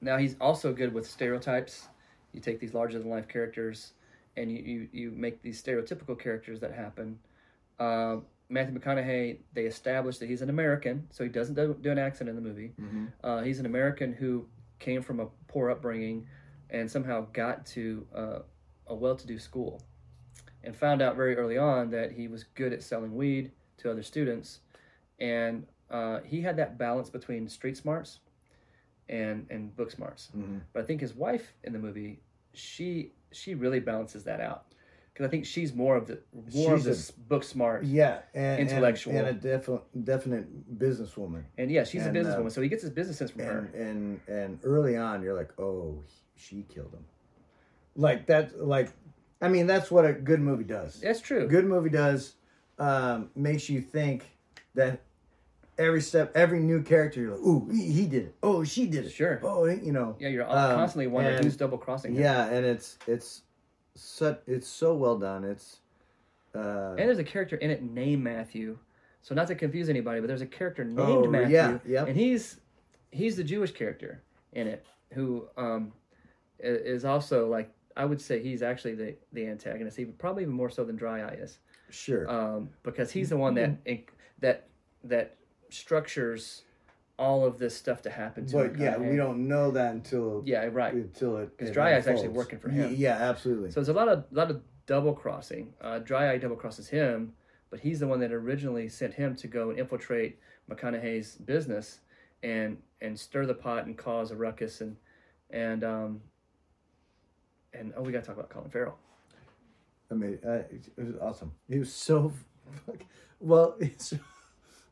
Speaker 2: now he's also good with stereotypes. You take these larger than life characters, and you, you, you make these stereotypical characters that happen. Uh, Matthew McConaughey, they establish that he's an American, so he doesn't do, do an accent in the movie.
Speaker 1: Mhm.
Speaker 2: Uh, he's an American who came from a poor upbringing and somehow got to uh, a well-to-do school and found out very early on that he was good at selling weed to other students and uh, he had that balance between street smarts and and book smarts
Speaker 1: Mhm.
Speaker 2: but i think his wife in the movie she she really balances that out because i think she's more of the more
Speaker 1: She's
Speaker 2: of this book smart
Speaker 1: Yeah, and and-
Speaker 2: Intellectual.
Speaker 1: and, a definite definite businesswoman.
Speaker 2: and yeah she's
Speaker 1: And,
Speaker 2: a
Speaker 1: uh,
Speaker 2: businesswoman so he gets his business sense from her
Speaker 1: And and and early on, you're like, oh, she killed him. Like that. Like, I mean, that's what a good movie does.
Speaker 2: that's true
Speaker 1: good movie does um, makes you think that every step, every new character, you're like, ooh, he, he did it. Oh, she did it.
Speaker 2: Sure.
Speaker 1: Oh, you know.
Speaker 2: yeah you're
Speaker 1: Um,
Speaker 2: constantly wondering
Speaker 1: and-
Speaker 2: who's double crossing him
Speaker 1: Yeah, and it's it's such it's so well done. It's uh,
Speaker 2: and there's a character in it named matthew so not to confuse anybody but there's a character named
Speaker 1: Oh,
Speaker 2: matthew
Speaker 1: yeah, yep.
Speaker 2: and he's he's the jewish character in it who um is also like i would say he's actually the the antagonist even probably even more so than dry eye is
Speaker 1: sure.
Speaker 2: um, because he's the one that inc- that that structures all of this stuff to happen to
Speaker 1: but yeah, we don't know that until
Speaker 2: yeah right
Speaker 1: until it
Speaker 2: because dry eye's actually working for him
Speaker 1: Yeah, absolutely.
Speaker 2: so there's a lot of lot of double crossing uh, dry eye double crosses him but he's the one that originally sent him to go and infiltrate mcconaughey's business and and stir the pot and cause a ruckus and and um and oh we gotta talk about colin farrell
Speaker 1: I mean, uh, it, was awesome. He was so *laughs* fuck- well. *laughs* It's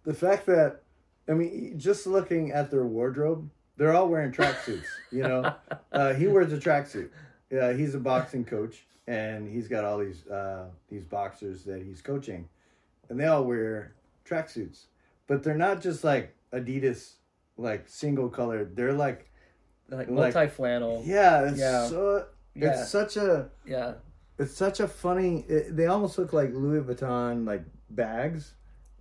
Speaker 1: the fact that I mean, just looking at their wardrobe, they're all wearing tracksuits. You know, *laughs* uh, he wears a tracksuit. Yeah, he's a boxing coach, and he's got all these uh, these boxers that he's coaching, and they all wear tracksuits. But they're not just like Adidas, like single colored. They're like,
Speaker 2: like
Speaker 1: Like-
Speaker 2: multi flannel
Speaker 1: yeah, it's
Speaker 2: Yeah.
Speaker 1: so.
Speaker 2: Yeah.
Speaker 1: It's such a
Speaker 2: yeah
Speaker 1: it's such a funny. It, they almost look like Louis Vuitton like bags.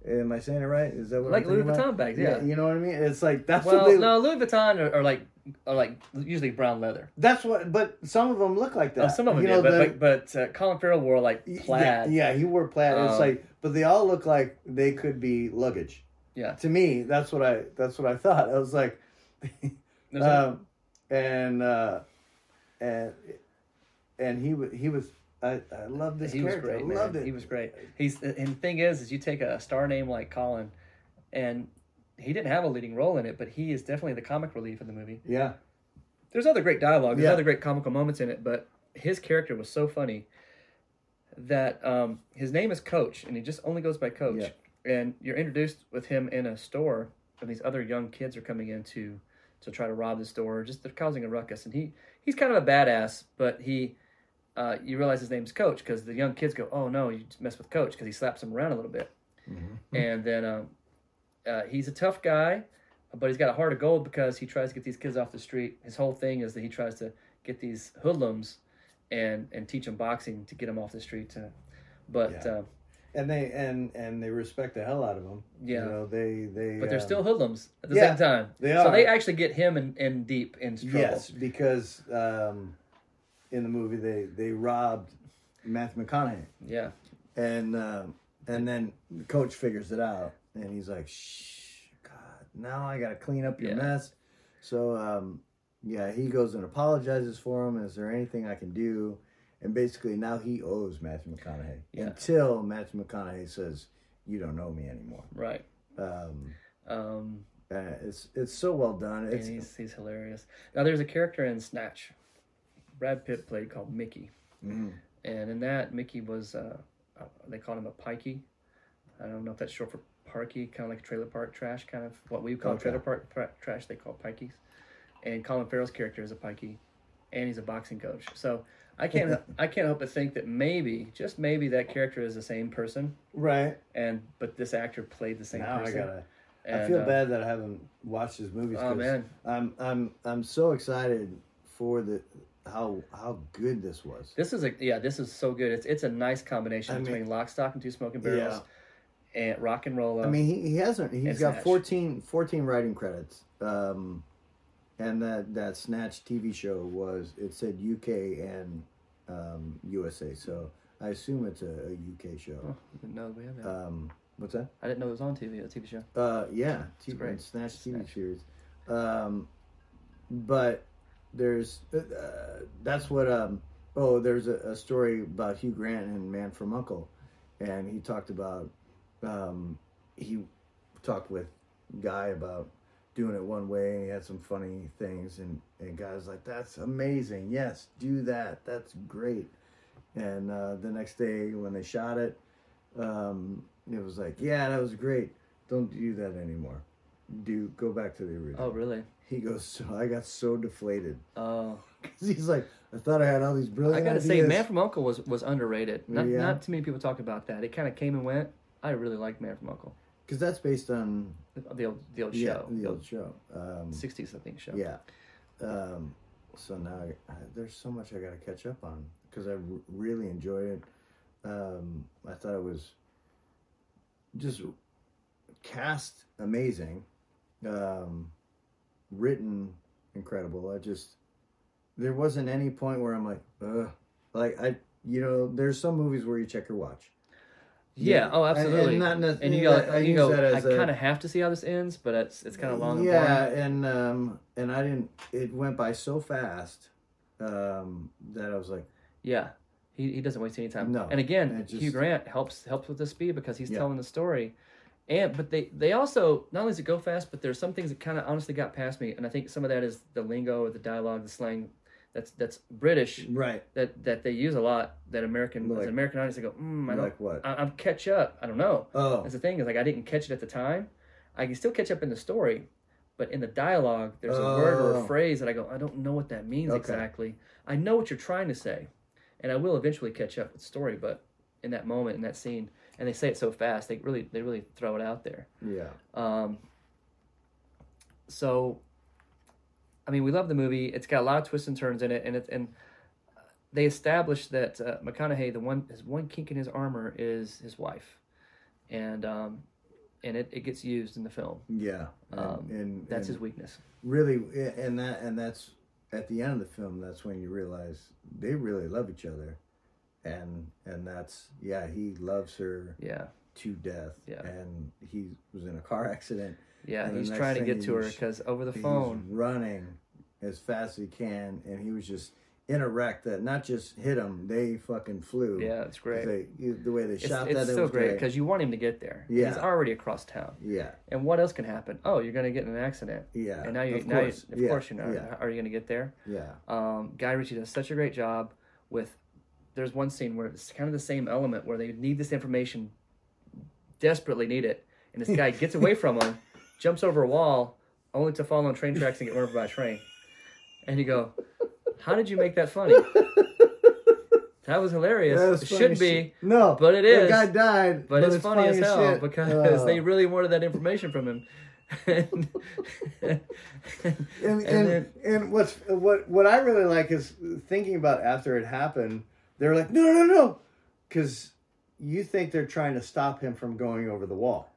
Speaker 1: Am I saying it right? Is that what
Speaker 2: Like
Speaker 1: I'm
Speaker 2: Louis
Speaker 1: about?
Speaker 2: Vuitton bags, yeah.
Speaker 1: You know what I mean? It's like that's
Speaker 2: Well,
Speaker 1: what they.
Speaker 2: no, Louis Vuitton are, are like are like usually brown leather.
Speaker 1: That's what. But some of them look like that.
Speaker 2: Oh, some of them
Speaker 1: you
Speaker 2: do,
Speaker 1: know,
Speaker 2: but but, but uh, Colin Farrell wore like
Speaker 1: yeah,
Speaker 2: plaid.
Speaker 1: Yeah, he wore plaid. it's
Speaker 2: Um,
Speaker 1: like, but they all look like they could be luggage.
Speaker 2: Yeah.
Speaker 1: To me, that's what I. That's what I thought. I was like, *laughs* um, and uh, and and he was he was. I I love this
Speaker 2: he was
Speaker 1: character.
Speaker 2: great,
Speaker 1: I
Speaker 2: man.
Speaker 1: loved it.
Speaker 2: He was great. He's and the thing is, is you take a star name like Colin, and he didn't have a leading role in it, but he is definitely the comic relief in the movie.
Speaker 1: Yeah.
Speaker 2: There's other great dialogue. There's
Speaker 1: Yeah.
Speaker 2: other great comical moments in it, but his character was so funny that um, his name is Coach, and he just only goes by Coach.
Speaker 1: Yeah.
Speaker 2: And you're introduced with him in a store, and these other young kids are coming in to to try to rob the store. Just they're causing a ruckus, and he he's kind of a badass, but he. Uh, you realize his name's Coach because the young kids go, "Oh no, you mess with Coach," because he slaps him around a little bit, and then um, uh, he's a tough guy, but he's got a heart of gold because he tries to get these kids off the street. His whole thing is that he tries to get these hoodlums and and teach them boxing to get them off the street. To, but
Speaker 1: Yeah.
Speaker 2: uh,
Speaker 1: and they and and they respect the hell out of him.
Speaker 2: Yeah.
Speaker 1: you know they they.
Speaker 2: but they're
Speaker 1: um,
Speaker 2: still hoodlums at the
Speaker 1: yeah,
Speaker 2: same time.
Speaker 1: they
Speaker 2: So they actually get him in, in deep in trouble.
Speaker 1: yes because um, in the movie they they robbed Matthew McConaughey
Speaker 2: Yeah.
Speaker 1: and um, and then the coach figures it out and he's like, "Shh, God, now I got to clean up your
Speaker 2: Yeah.
Speaker 1: mess." So um, yeah, he goes and apologizes for him. Is there anything I can do? And basically now he owes Matthew McConaughey
Speaker 2: Yeah.
Speaker 1: until Matthew McConaughey says, "You don't know me anymore."
Speaker 2: Right.
Speaker 1: Um,
Speaker 2: Um,
Speaker 1: uh, it's it's so well done. It's
Speaker 2: he's he's hilarious. Now there's a character in Snatch, Brad Pitt played called Mickey,
Speaker 1: Mhm.
Speaker 2: and in that Mickey was uh, uh, they called him a pikey. I don't know if that's short for parky, kind of like trailer park trash, kind of what we call
Speaker 1: Okay.
Speaker 2: trailer park tra- trash. They call pikeys, and Colin Farrell's character is a pikey, and he's a boxing coach. So I can't *laughs* I can't help but think that maybe just maybe that character is the same person,
Speaker 1: right
Speaker 2: and but this actor played the same
Speaker 1: now. I
Speaker 2: person.
Speaker 1: gotta. I feel
Speaker 2: uh,
Speaker 1: bad that I haven't watched his movies.
Speaker 2: Oh man,
Speaker 1: I'm I'm I'm so excited for the how how good this was.
Speaker 2: This is a yeah. This is so good. It's it's a nice combination
Speaker 1: I mean-
Speaker 2: between Lock, Stock, and Two Smoking Barrels, and RocknRolla.
Speaker 1: I mean, he, he hasn't. He's got
Speaker 2: Snatch.
Speaker 1: 14, 14 writing credits. Um, and that that Snatch TV show was it said UK and um, USA. So I assume it's a, a UK show.
Speaker 2: oh, know we that.
Speaker 1: Um, what's that?
Speaker 2: I didn't know it was on TV. A TV show.
Speaker 1: Uh, yeah, T-
Speaker 2: great.
Speaker 1: Snatch TV
Speaker 2: Snatch.
Speaker 1: series. Um, but there's uh, that's what um oh there's a, a story about Hugh Grant and Man from Uncle, and he talked about um he talked with Guy about doing it one way and he had some funny things. And and guys like that's amazing. Yes do that. That's great. And uh, the next day when they shot it um, it was like yeah that was great. Don't do that anymore do go back to the original
Speaker 2: Oh, really?
Speaker 1: he goes so i got so deflated
Speaker 2: Oh, *laughs*
Speaker 1: 'Cause he's like i thought i had all these brilliant.
Speaker 2: I gotta say. Man from Uncle was was underrated. Not
Speaker 1: Yeah.
Speaker 2: not too many people talk about that. It kind of came and went. I really liked Man from Uncle,
Speaker 1: because that's based on
Speaker 2: the old the old
Speaker 1: yeah
Speaker 2: show,
Speaker 1: the old show um,
Speaker 2: '60s I think show.
Speaker 1: Yeah. Um, so now I, I, there's so much I got to catch up on because I r- really enjoyed it. Um, I thought it was just cast amazing, um, written incredible. I just there wasn't any point where I'm like, ugh, like I, you know, there's some movies where you check your watch.
Speaker 2: Yeah, oh,
Speaker 1: And- and
Speaker 2: absolutely.
Speaker 1: not
Speaker 2: And you go,
Speaker 1: I
Speaker 2: you go. I kind of have to see how this ends, but it's it's kind of long. and
Speaker 1: yeah and um and i didn't it went by so fast um that i was like
Speaker 2: yeah. He, he doesn't waste any time.
Speaker 1: No,
Speaker 2: and again,
Speaker 1: just-
Speaker 2: Hugh Grant helps helps with the speed because he's
Speaker 1: Yeah.
Speaker 2: telling the story. And but they they also not only does it go fast, but there's some things that kind of honestly got past me, and I think some of that is the lingo or the dialogue, the slang. That's that's British
Speaker 1: right
Speaker 2: that that they use a lot. That American as an American audience, they go, mm, I don't,
Speaker 1: like what
Speaker 2: I, I'm catch up. I don't know.
Speaker 1: oh
Speaker 2: That's the thing is like I didn't catch it at the time. I can still catch up in the story, but in the dialogue, there's a word or
Speaker 1: Oh.
Speaker 2: a phrase that I go, I don't know what that means
Speaker 1: Okay.
Speaker 2: exactly. I know what you're trying to say, and I will eventually catch up with the story. But in that moment, in that scene, and they say it so fast, they really they really throw it out there.
Speaker 1: yeah
Speaker 2: Um, so, I mean, we love the movie. It's got a lot of twists and turns in it, and it and they established that uh, McConaughey, the one his one kink in his armor is his wife, and um, and it, it gets used in the film.
Speaker 1: yeah and,
Speaker 2: Um,
Speaker 1: and
Speaker 2: That's
Speaker 1: and
Speaker 2: his weakness.
Speaker 1: really and that and that's at the end of the film that's when you realize they really love each other and and that's yeah he loves her
Speaker 2: Yeah,
Speaker 1: to death
Speaker 2: Yeah.
Speaker 1: and he was in a car accident
Speaker 2: yeah.
Speaker 1: And
Speaker 2: he's trying to get to her because over the
Speaker 1: He's
Speaker 2: phone.
Speaker 1: running as fast as he can, and he was just in a wreck that not just hit him, they fucking flew.
Speaker 2: Yeah, it's great.
Speaker 1: They, the way they
Speaker 2: It's,
Speaker 1: shot
Speaker 2: it's
Speaker 1: that, it
Speaker 2: so
Speaker 1: was
Speaker 2: great
Speaker 1: great.
Speaker 2: because you want him to get there.
Speaker 1: Yeah.
Speaker 2: He's already across town.
Speaker 1: Yeah,
Speaker 2: And what else can happen? Oh, you're going to get in an accident.
Speaker 1: yeah.
Speaker 2: And now you,
Speaker 1: of
Speaker 2: now
Speaker 1: course,
Speaker 2: you, of
Speaker 1: yeah,
Speaker 2: course, you're not.
Speaker 1: Yeah,
Speaker 2: Are you going to get there?
Speaker 1: yeah,
Speaker 2: Um, Guy Ritchie does such a great job with. There's one scene where it's kind of the same element where they need this information, desperately need it, and this guy gets away from them, *laughs* jumps over a wall, only to fall on train tracks and get run over by a train. And you go, "How did you make that funny?" *laughs* That was hilarious.
Speaker 1: That was
Speaker 2: it should be.
Speaker 1: No,
Speaker 2: but it is.
Speaker 1: The guy died,
Speaker 2: but, it's, funny, as hell
Speaker 1: shit.
Speaker 2: because
Speaker 1: Oh.
Speaker 2: they really wanted that information from him. *laughs* and,
Speaker 1: and
Speaker 2: and
Speaker 1: and,
Speaker 2: then-
Speaker 1: and what's what what I really like is thinking about after it happened. They're like, no, no, no, because you think they're trying to stop him from going over the wall,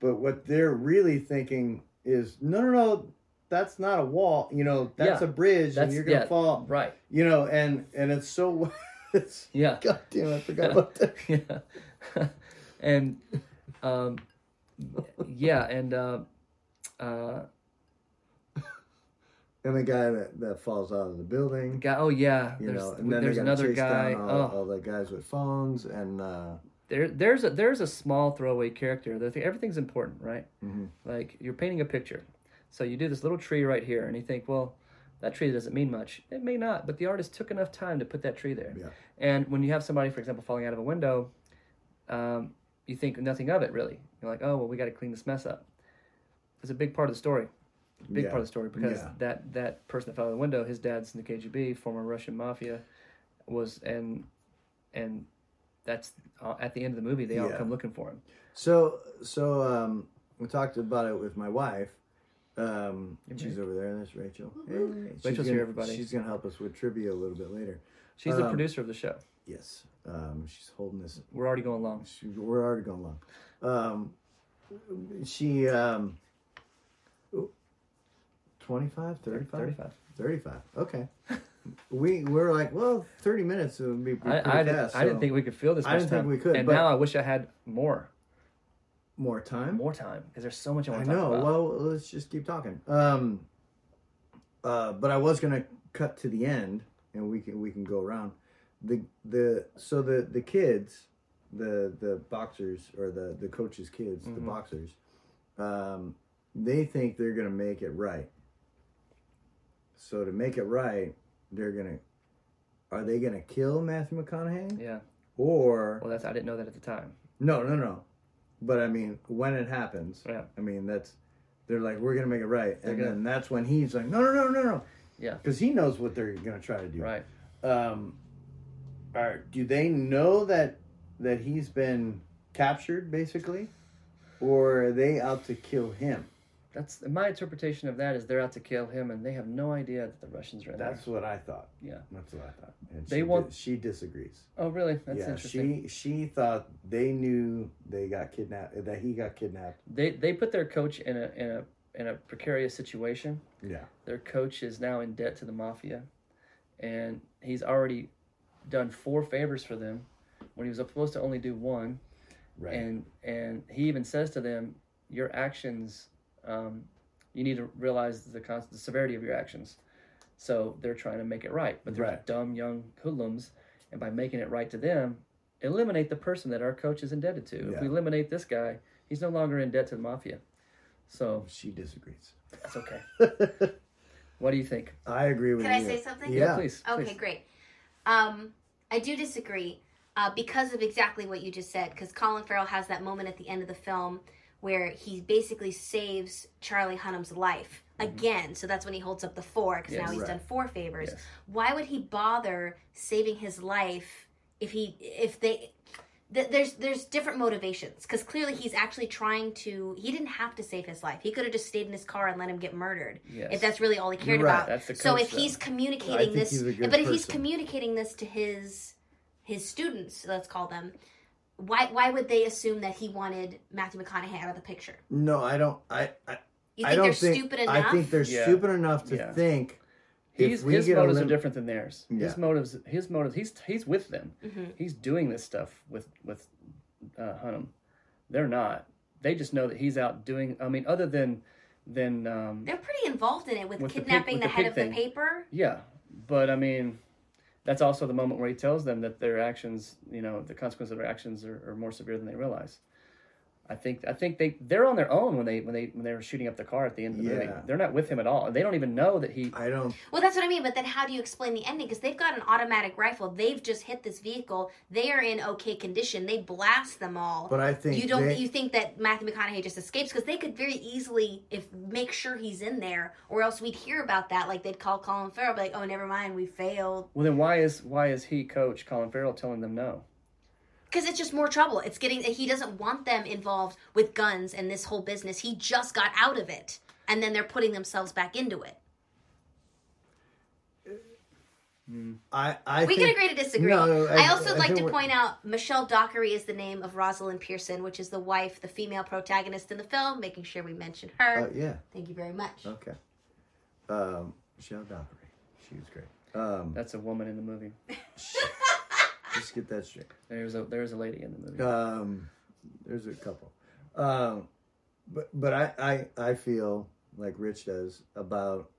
Speaker 1: but what they're really thinking is, no, no, no, that's not a wall. You know, that's
Speaker 2: Yeah,
Speaker 1: a bridge, and you're gonna
Speaker 2: yeah,
Speaker 1: fall.
Speaker 2: right.
Speaker 1: You know, and and it's so. *laughs* It's,
Speaker 2: Yeah. *laughs*
Speaker 1: God damn, I forgot *laughs* about that.
Speaker 2: yeah. and um, yeah, and uh, uh,
Speaker 1: And the guy that, that falls out of the building.
Speaker 2: guy. Oh yeah,
Speaker 1: You
Speaker 2: there's
Speaker 1: know, and then
Speaker 2: there's another guy.
Speaker 1: all,
Speaker 2: Oh,
Speaker 1: all the guys with phones, and uh,
Speaker 2: there there's a there's a small throwaway character. The thing- Everything's important, right?
Speaker 1: mhm.
Speaker 2: Like you're painting a picture, so you do this little tree right here, and you think, well, that tree doesn't mean much. It may not, but the artist took enough time to put that tree there.
Speaker 1: Yeah.
Speaker 2: And when you have somebody, for example, falling out of a window, um, you think nothing of it really. You're like, oh well, we got to clean this mess up. It's a big part of the story. Big
Speaker 1: Yeah.
Speaker 2: part of the story because
Speaker 1: Yeah.
Speaker 2: that that person that fell out of the window, his dad's in the KGB, former Russian mafia, was and and that's uh, at the end of the movie they all come looking for him.
Speaker 1: So so um, we talked about it with my wife. Um, she's over there. That's Rachel. Hey.
Speaker 2: Rachel's
Speaker 1: gonna,
Speaker 2: here, everybody.
Speaker 1: She's gonna help us with trivia a little bit later.
Speaker 2: She's the
Speaker 1: Um,
Speaker 2: producer of the show.
Speaker 1: Yes, um, she's holding this.
Speaker 2: We're already going long.
Speaker 1: She, we're already going long. Um, she um, 25, 35?
Speaker 2: 35.
Speaker 1: 35. Okay. we we're like, well, 30 minutes would be pretty
Speaker 2: I, I, didn't,
Speaker 1: fast.
Speaker 2: I didn't think we could feel this.
Speaker 1: I
Speaker 2: much
Speaker 1: didn't think we could,
Speaker 2: and now I wish I had more,
Speaker 1: more time.
Speaker 2: more time because there's so much I want to talk
Speaker 1: know.
Speaker 2: about.
Speaker 1: Well, let's just keep talking. Um, uh, but I was gonna cut to the end, and we can we can go around. The the so the the kids, the the boxers or the the coaches' kids, the
Speaker 2: Mhm.
Speaker 1: boxers, um, they think they're gonna make it right. So to make it right, they're gonna are they gonna kill Matthew McConaughey
Speaker 2: Yeah.
Speaker 1: or
Speaker 2: Well, that's I didn't know that at the time.
Speaker 1: no no no, but I mean when it happens,
Speaker 2: Yeah.
Speaker 1: I mean that's they're like we're gonna make it right,
Speaker 2: They're
Speaker 1: and
Speaker 2: gonna-
Speaker 1: then that's when he's like no no no no no
Speaker 2: Yeah.
Speaker 1: because he knows what they're gonna try to do.
Speaker 2: Right.
Speaker 1: Um, All right. do they know that that he's been captured basically, or are they out to kill him?
Speaker 2: That's my interpretation of that is they're out to kill him, and they have no idea that the Russians are in
Speaker 1: That's what I thought.
Speaker 2: Yeah.
Speaker 1: that's what I thought. And
Speaker 2: They
Speaker 1: she
Speaker 2: want-
Speaker 1: di- she disagrees.
Speaker 2: Oh, really? That's
Speaker 1: yeah,
Speaker 2: interesting.
Speaker 1: she she thought they knew they got kidnapped that he got kidnapped.
Speaker 2: They they put their coach in a in a in a precarious situation.
Speaker 1: Yeah,
Speaker 2: Their coach is now in debt to the mafia, and he's already done four favors for them when he was supposed to only do one.
Speaker 1: right.
Speaker 2: And and he even says to them, "Your actions, um, you need to realize the con- the severity of your actions." So they're trying to make it right, but they're
Speaker 1: Right.
Speaker 2: dumb young hoodlums, and by making it right to them, eliminate the person that our coach is indebted to. If we eliminate this guy, he's no longer in debt to the mafia. So
Speaker 1: she disagrees.
Speaker 2: that's okay. *laughs* What do you think?
Speaker 1: I agree with you.
Speaker 3: Can I say something?
Speaker 1: Yeah.
Speaker 2: please.
Speaker 3: Okay,
Speaker 2: please.
Speaker 3: great. Um, I do disagree uh, because of exactly what you just said. Because Colin Farrell has that moment at the end of the film where he basically saves Charlie Hunnam's life mm-hmm. again. So that's when he holds up the four because
Speaker 2: Yes.
Speaker 3: now he's
Speaker 1: Right.
Speaker 3: done four favors.
Speaker 2: Yes.
Speaker 3: Why would he bother saving his life if he if they th- there's there's different motivations because clearly he's actually trying to he didn't have to save his life he could have just stayed in his car and let him get murdered
Speaker 2: Yes.
Speaker 3: if that's really all he cared
Speaker 1: right.
Speaker 3: about
Speaker 2: That's the
Speaker 3: so
Speaker 2: coach,
Speaker 3: if he's
Speaker 2: though.
Speaker 1: I
Speaker 3: communicating
Speaker 1: think
Speaker 3: this
Speaker 1: he's a good
Speaker 3: but if he's communicating this to his his students let's call them why why would they assume that he wanted Matthew McConaughey out of the picture
Speaker 1: No, I don't. I I,
Speaker 3: you
Speaker 1: I
Speaker 3: think
Speaker 1: don't
Speaker 3: they're
Speaker 1: think.
Speaker 3: stupid enough
Speaker 1: I think they're
Speaker 2: Yeah.
Speaker 1: stupid enough to
Speaker 2: Yeah.
Speaker 1: think. if
Speaker 2: He's, his motives
Speaker 1: lim-
Speaker 2: are different than theirs. His motives, his motives. He's he's with them.
Speaker 3: Mhm.
Speaker 2: He's doing this stuff with with uh, Hunnam. They're not. They just know that he's out doing. I mean, other than than um,
Speaker 3: they're pretty involved in it with,
Speaker 2: With the pig-
Speaker 3: kidnapping
Speaker 2: with
Speaker 3: the,
Speaker 2: the
Speaker 3: head of
Speaker 2: thing.
Speaker 3: the paper
Speaker 2: yeah. But I mean, that's also the moment where he tells them that their actions, you know, the consequences of their actions are, are more severe than they realize. I think I think they they're on their own when they when they when they were shooting up the car at the end of the movie.
Speaker 1: Yeah.
Speaker 2: They're not with him at all. They don't even know that he.
Speaker 1: I don't.
Speaker 3: Well, that's what I mean. But then, how do you explain the ending? Because they've got an automatic rifle. They've just hit this vehicle. They are in okay condition. They blast them all.
Speaker 1: But I think
Speaker 3: you don't.
Speaker 1: they-
Speaker 3: You think that Matthew McConaughey just escapes because they could very easily, if make sure he's in there, or else we'd hear about that. Like they'd call Colin Farrell, be like, "Oh, never mind, we failed."
Speaker 2: Well, then why is why is he coach Colin Farrell telling them no?
Speaker 3: Because it's just more trouble. It's getting. He doesn't want them involved with guns and this whole business. He just got out of it, and then they're putting themselves back into it.
Speaker 1: I I
Speaker 3: We
Speaker 1: think,
Speaker 3: can agree to disagree.
Speaker 1: No,
Speaker 3: I,
Speaker 1: I-
Speaker 3: also
Speaker 1: I
Speaker 3: like
Speaker 1: think
Speaker 3: to point out Michelle Dockery is the name of Rosalind Pearson, which is the wife, the female protagonist in the film. Making sure we mention her.
Speaker 1: Uh, yeah.
Speaker 3: Thank you very much.
Speaker 1: Okay. Um, Michelle Dockery. She was great. Um,
Speaker 2: That's a woman in the movie. *laughs*
Speaker 1: just get that straight.
Speaker 2: There's a there's a lady in the movie.
Speaker 1: Um, there's a couple. Um, but but I, I I feel like Rich does about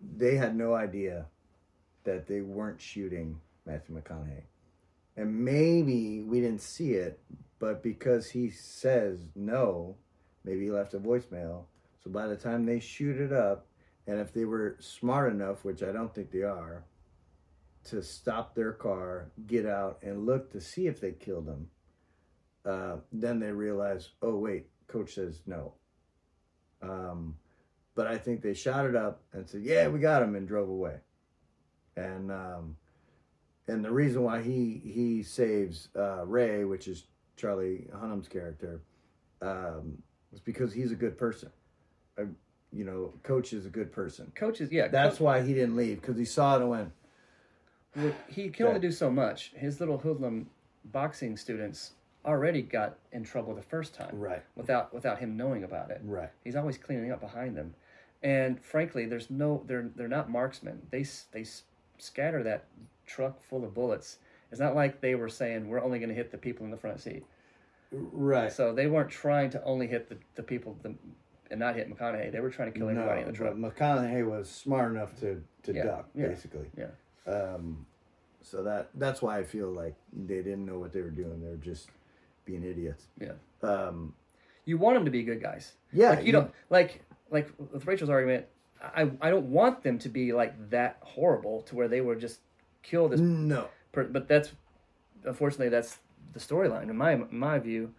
Speaker 1: they had no idea that they weren't shooting Matthew McConaughey, and maybe we didn't see it, but because he says no, maybe he left a voicemail. So by the time they shoot it up, and if they were smart enough, which I don't think they are, to stop their car, get out, and look to see if they killed him, uh, then they realize, oh wait, coach says no. Um, but I think they shot it up and said, yeah, we got him, and drove away. And um, and the reason why he he saves uh, Ray, which is Charlie Hunnam's character, um, was because he's a good person. Uh, you know, coach is a good person.
Speaker 2: Coach is yeah,
Speaker 1: That's
Speaker 2: co-
Speaker 1: why he didn't leave because he saw it and went,
Speaker 2: he can only do so much. His little hoodlum boxing students already got in trouble the first time
Speaker 1: right,
Speaker 2: without without him knowing about it.
Speaker 1: right,
Speaker 2: He's always cleaning up behind them, and frankly, there's no they're they're not marksmen. They they scatter that truck full of bullets. It's not like they were saying we're only going to hit the people in the front seat.
Speaker 1: right.
Speaker 2: So they weren't trying to only hit the, the people the and not hit McConaughey. They were trying to kill everybody in the truck.
Speaker 1: but McConaughey was smart enough to to
Speaker 2: Yeah,
Speaker 1: duck,
Speaker 2: yeah,
Speaker 1: basically.
Speaker 2: yeah.
Speaker 1: Um, so that that's why I feel like they didn't know what they were doing. They were just being idiots.
Speaker 2: Yeah.
Speaker 1: Um,
Speaker 2: You want them to be good guys.
Speaker 1: yeah.
Speaker 2: like you don't like like with Rachel's argument. I I don't want them to be like that horrible to where they would just kill this.
Speaker 1: No.
Speaker 2: Per, but that's unfortunately that's the storyline in my my view,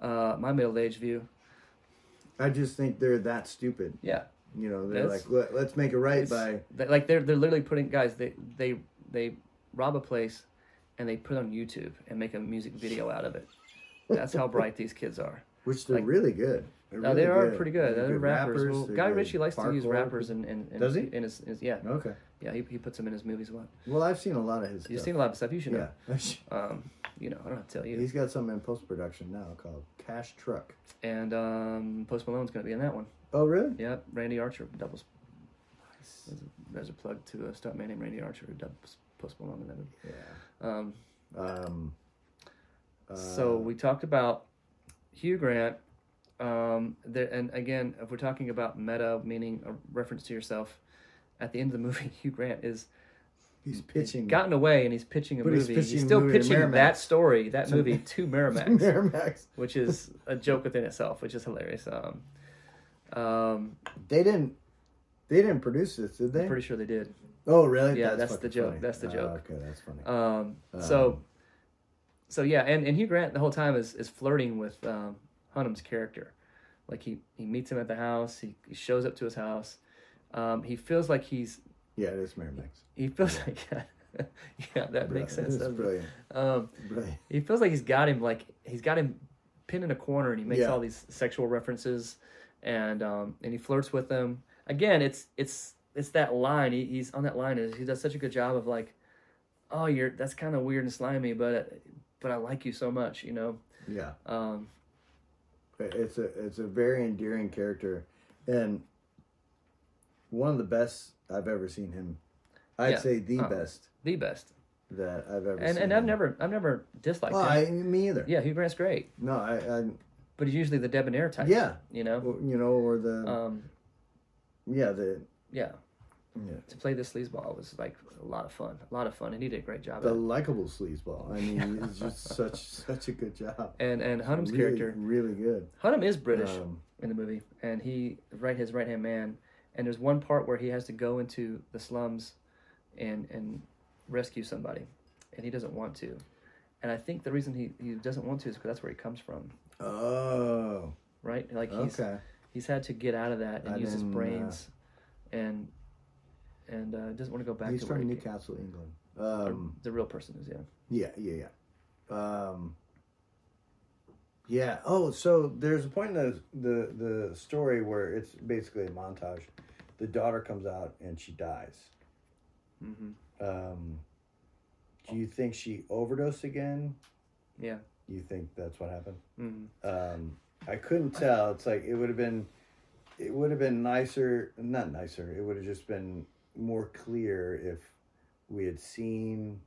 Speaker 2: uh, my middle aged view.
Speaker 1: I just think they're that stupid.
Speaker 2: Yeah,
Speaker 1: You know, they're
Speaker 2: That's-
Speaker 1: like, Let, let's make it right by.
Speaker 2: they- like they're they're literally putting guys they they they rob a place and they put it on YouTube and make a music video out of it. That's how bright these kids are.
Speaker 1: Which they're
Speaker 2: like-
Speaker 1: really good. They're
Speaker 2: No,
Speaker 1: really
Speaker 2: they are
Speaker 1: good.
Speaker 2: pretty good. They're, rappers. Well,
Speaker 1: they're
Speaker 2: Guy
Speaker 1: good
Speaker 2: Ritchie likes to use rappers in, in
Speaker 1: Does he?
Speaker 2: in his, his yeah
Speaker 1: Okay.
Speaker 2: yeah he, he puts them in his movies a lot.
Speaker 1: Well, I've seen a lot of his
Speaker 2: You've
Speaker 1: stuff.
Speaker 2: seen a lot of stuff. You should know.
Speaker 1: yeah. *laughs*
Speaker 2: Um, you know, I don't have to tell you.
Speaker 1: He's got something in post production now called Cash Truck.
Speaker 2: And um, Post Malone's going to be in that one.
Speaker 1: Oh, really?
Speaker 2: Yep, Randy Archer doubles. There's a, there's a plug to a stuntman named Randy Archer who doubles Post Malone in that movie.
Speaker 1: Yeah.
Speaker 2: Um,
Speaker 1: Um,
Speaker 2: so
Speaker 1: uh,
Speaker 2: we talked about Hugh Grant. Um, there, and again, if we're talking about meta, meaning a reference to yourself, at the end of the *laughs* movie, Hugh Grant is
Speaker 1: he's pitching.
Speaker 2: gotten away and he's pitching a
Speaker 1: movie. he's pitching a
Speaker 2: still
Speaker 1: movie
Speaker 2: pitching that story, that movie *laughs* to Miramax,
Speaker 1: Miramax.
Speaker 2: which is a joke within itself, which is hilarious. Um, um,
Speaker 1: They didn't. They didn't produce this, did they?
Speaker 2: I'm pretty sure they did.
Speaker 1: Oh, really?
Speaker 2: Yeah, that's
Speaker 1: fucking
Speaker 2: the joke.
Speaker 1: funny.
Speaker 2: That's the
Speaker 1: Oh,
Speaker 2: joke.
Speaker 1: okay, that's funny.
Speaker 2: Um, so,
Speaker 1: Um,
Speaker 2: so yeah, and, and Hugh Grant the whole time is, is flirting with um, Hunnam's character. Like he, he meets him at the house. He, he shows up to his house. Um, he feels like he's
Speaker 1: yeah, it is Miramax.
Speaker 2: he feels *laughs* like yeah, that makes sense. It?
Speaker 1: brilliant.
Speaker 2: Um,
Speaker 1: Brilliant.
Speaker 2: he feels like he's got him like he's got him pinned in a corner, and he makes
Speaker 1: Yeah.
Speaker 2: all these sexual references, and um, and he flirts with them. Again, it's it's it's that line. He, he's on that line. Is he does such a good job of like, oh, you're that's kind of weird and slimy, but but I like you so much, you know.
Speaker 1: Yeah,
Speaker 2: Um,
Speaker 1: it's a it's a very endearing character, and one of the best I've ever seen him. I'd
Speaker 2: Yeah.
Speaker 1: say the
Speaker 2: Uh,
Speaker 1: best
Speaker 2: the best,
Speaker 1: that I've ever
Speaker 2: and
Speaker 1: seen.
Speaker 2: and I've
Speaker 1: him.
Speaker 2: never I've never disliked
Speaker 1: Oh,
Speaker 2: him.
Speaker 1: I, me either.
Speaker 2: Yeah, Hugh Grant's great,
Speaker 1: No, I, I
Speaker 2: but he's usually the debonair type.
Speaker 1: yeah,
Speaker 2: you know.
Speaker 1: Or, you know, or the
Speaker 2: Um,
Speaker 1: yeah the
Speaker 2: yeah,
Speaker 1: yeah
Speaker 2: to play this sleazeball was like a lot of fun, a lot of fun, and he did a great job.
Speaker 1: the likable sleazeball. I mean, it's just *laughs* such such a good job.
Speaker 2: And and Hunnam's
Speaker 1: really,
Speaker 2: character,
Speaker 1: really good.
Speaker 2: Hunnam is British
Speaker 1: Um,
Speaker 2: in the movie, and he right his right hand man. And there's one part where he has to go into the slums, and and rescue somebody, and he doesn't want to. And I think the reason he, he doesn't want to is because that's where he comes from,
Speaker 1: oh,
Speaker 2: right? Like he's
Speaker 1: okay.
Speaker 2: he's had to get out of that and
Speaker 1: I
Speaker 2: use his
Speaker 1: uh,
Speaker 2: brains, and and uh, doesn't want to go back
Speaker 1: He's
Speaker 2: to
Speaker 1: from
Speaker 2: came-
Speaker 1: Newcastle, England. Um,
Speaker 2: the real person is. Yeah.
Speaker 1: yeah, yeah, yeah. Um, yeah. Oh, so there's a point in the, the the story where it's basically a montage. The daughter comes out and she dies.
Speaker 2: Mm-hmm.
Speaker 1: Um, do you think she overdosed again?
Speaker 2: Yeah.
Speaker 1: You think that's what happened?
Speaker 2: Mm-hmm.
Speaker 1: Um, I couldn't tell. It's like it would have been, it would have been nicer. Not nicer. It would have just been more clear if we had seen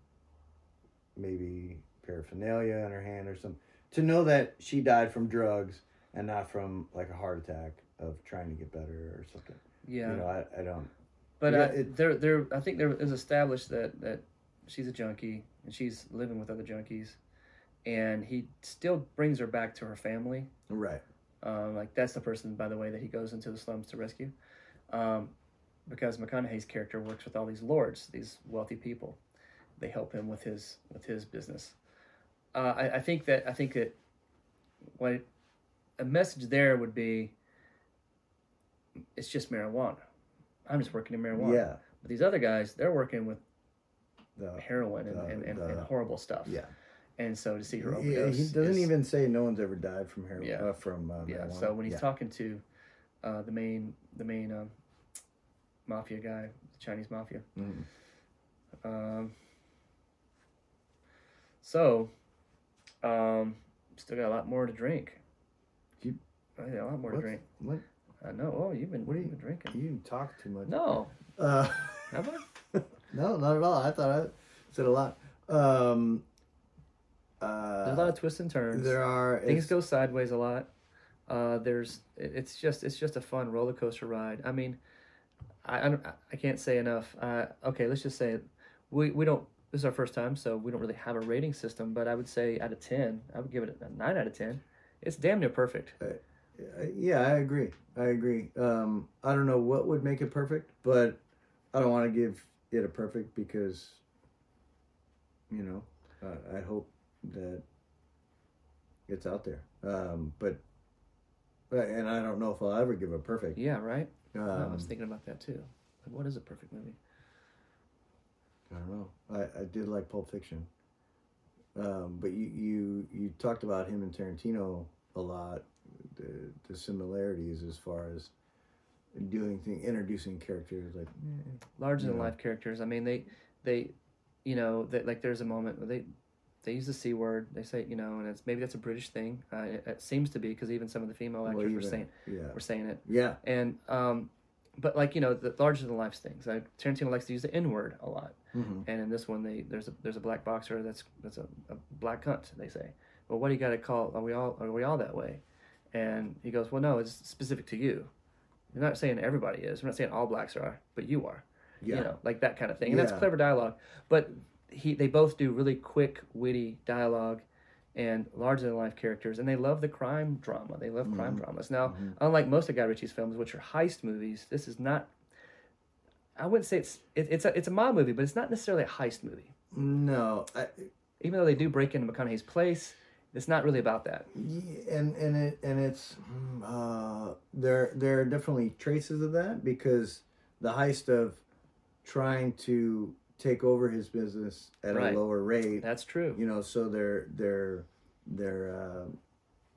Speaker 1: maybe paraphernalia in her hand or something to know that she died from drugs and not from like a heart attack of trying to get better or something.
Speaker 2: Yeah.
Speaker 1: You know, I, I don't.
Speaker 2: But
Speaker 1: Yeah,
Speaker 2: uh,
Speaker 1: it-
Speaker 2: there, there, I think there is established that that she's a junkie and she's living with other junkies, and he still brings her back to her family.
Speaker 1: Right.
Speaker 2: Um, like that's the person, by the way, that he goes into the slums to rescue, um, because McConaughey's character works with all these lords, these wealthy people. They help him with his with his business. Uh, I, I think that I think that what a message there would be. It's just marijuana. I'm just working in marijuana.
Speaker 1: Yeah.
Speaker 2: But these other guys, they're working with
Speaker 1: The,
Speaker 2: heroin and,
Speaker 1: the-
Speaker 2: and, and,
Speaker 1: the-
Speaker 2: and horrible stuff.
Speaker 1: yeah.
Speaker 2: And so to see her
Speaker 1: He,
Speaker 2: overdose,
Speaker 1: he doesn't
Speaker 2: is-
Speaker 1: even say no one's ever died from heroin.
Speaker 2: Yeah.
Speaker 1: Uh, from uh,
Speaker 2: Yeah.
Speaker 1: marijuana.
Speaker 2: So when he's
Speaker 1: Yeah.
Speaker 2: talking to uh, the main the main um, mafia guy, the Chinese mafia.
Speaker 1: Mhm.
Speaker 2: Um, so, um, still got a lot more to drink.
Speaker 1: You-
Speaker 2: I got a lot more to drink.
Speaker 1: What?
Speaker 2: I know. Oh, you've been
Speaker 1: What are you-
Speaker 2: been drinking?
Speaker 1: You talk too much.
Speaker 2: No,
Speaker 1: Uh, *laughs*
Speaker 2: have I?
Speaker 1: no, not at all. I thought I said a lot. Um, uh,
Speaker 2: There's a lot of twists and turns.
Speaker 1: there are
Speaker 2: Things go sideways a lot. Uh, there's it's just it's just a fun roller coaster ride. I mean, I I, don't, I can't say enough. Uh, okay, let's just say we we don't. This is our first time, so we don't really have a rating system. But I would say out of ten, I would give it a nine out of ten. It's damn near perfect.
Speaker 1: Uh, yeah, I agree. I agree. Um, I don't know what would make it perfect, but I don't want to give it a perfect because, you know, uh, I hope that it's out there. Um, but, but, and I don't know if I'll ever give it perfect.
Speaker 2: Yeah, right.
Speaker 1: Um,
Speaker 2: I was thinking about that too. Like, what is a perfect movie?
Speaker 1: I don't know. I, I did like Pulp Fiction. Um, but you, you you talked about him and Tarantino a lot, the the similarities as far as doing thing, introducing characters like
Speaker 2: larger than life characters. I mean, they they you know that like there's a moment where they they use the c word. They say you know, and it's maybe that's a British thing. Uh, it, it seems to be because even some of the female
Speaker 1: well,
Speaker 2: actors were saying
Speaker 1: yeah
Speaker 2: were saying it.
Speaker 1: yeah
Speaker 2: And um, but like you know the larger than life things. Like Tarantino likes to use the N word a lot.
Speaker 1: hmm
Speaker 2: And in this one, they there's a there's a black boxer that's that's a, a black cunt. They say, well, what do you got to call? Are we all are we all that way? And he goes, well, no, it's specific to you. You're not saying everybody is. We're not saying all blacks are, but you are.
Speaker 1: yeah
Speaker 2: You know, like that kind of thing. And that's clever dialogue. But he they both do really quick, witty dialogue and larger than life characters, and they love the crime drama. They love crime
Speaker 1: Mm-hmm.
Speaker 2: dramas. Now, unlike most of Guy Ritchie's films, which are heist movies, this is not. I wouldn't say it's it, it's a it's a mob movie, but it's not necessarily a heist movie
Speaker 1: no I,
Speaker 2: even though they do break into McConaughey's place, it's not really about that.
Speaker 1: Yeah, and and it and it's mm, uh, there there are definitely traces of that because the heist of trying to take over his business at
Speaker 2: Right.
Speaker 1: a lower rate
Speaker 2: That's true.
Speaker 1: you know so they're they're they're uh,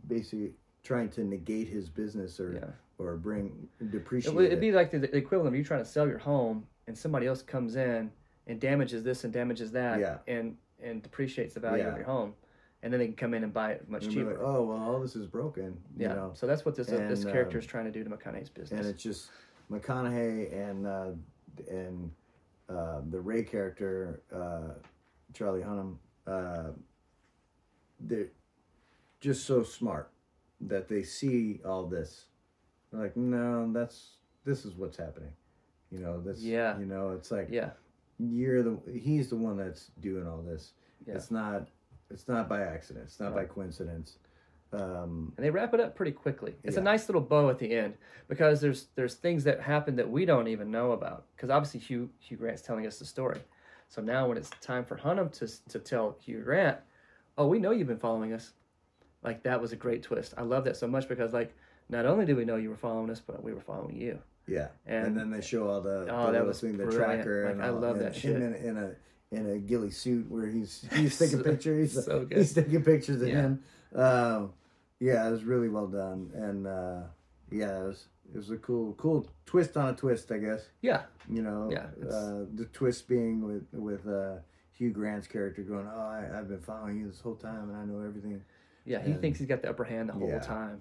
Speaker 1: basically trying to negate his business or
Speaker 2: Yeah.
Speaker 1: or bring depreciate it.
Speaker 2: it'd be like the, the equivalent of you trying to sell your home and somebody else comes in and damages this and damages that
Speaker 1: Yeah.
Speaker 2: and and depreciates the value of your home, and then they can come in and buy it much cheaper.
Speaker 1: like, oh well all this is broken
Speaker 2: yeah.
Speaker 1: you know
Speaker 2: So that's what this uh, this character
Speaker 1: um,
Speaker 2: is trying to do to McConaughey's business.
Speaker 1: and it's just McConaughey and uh, and uh, the Ray character, uh, Charlie Hunnam, uh, they're just so smart that they see all this. They're like, no, that's this is what's happening. You know, this.
Speaker 2: Yeah.
Speaker 1: You know, it's like
Speaker 2: yeah.
Speaker 1: you're the he's the one that's doing all this.
Speaker 2: Yeah.
Speaker 1: It's not. It's not by accident. It's not by coincidence. Um,
Speaker 2: and they wrap it up pretty quickly. It's a nice little bow at the end because there's there's things that happen that we don't even know about because obviously Hugh Hugh Grant's telling us the story. So now when it's time for Hunnam to to tell Hugh Grant, oh, we know you've been following us. Like that was a great twist. I love that so much because like not only did we know you were following us, but we were following you.
Speaker 1: Yeah, and,
Speaker 2: And-
Speaker 1: then they show all the,
Speaker 2: Oh,
Speaker 1: the
Speaker 2: that was
Speaker 1: thing, the tracker,
Speaker 2: Like,
Speaker 1: and
Speaker 2: I
Speaker 1: all,
Speaker 2: love
Speaker 1: and
Speaker 2: that shit.
Speaker 1: in, in a in a ghillie suit where he's *laughs* he's taking
Speaker 2: So-
Speaker 1: pictures.
Speaker 2: so good.
Speaker 1: He's taking pictures of
Speaker 2: Yeah.
Speaker 1: him. Um, yeah, it was really well done, and uh, yeah, it was it was a cool cool twist on a twist, I guess.
Speaker 2: Yeah,
Speaker 1: You know,
Speaker 2: Yeah,
Speaker 1: uh, the twist being with with uh, Hugh Grant's character going, "Oh, I, I've been following you this whole time, and I know everything,"
Speaker 2: yeah. He
Speaker 1: And-
Speaker 2: thinks he's got the upper hand the whole
Speaker 1: Yeah.
Speaker 2: time.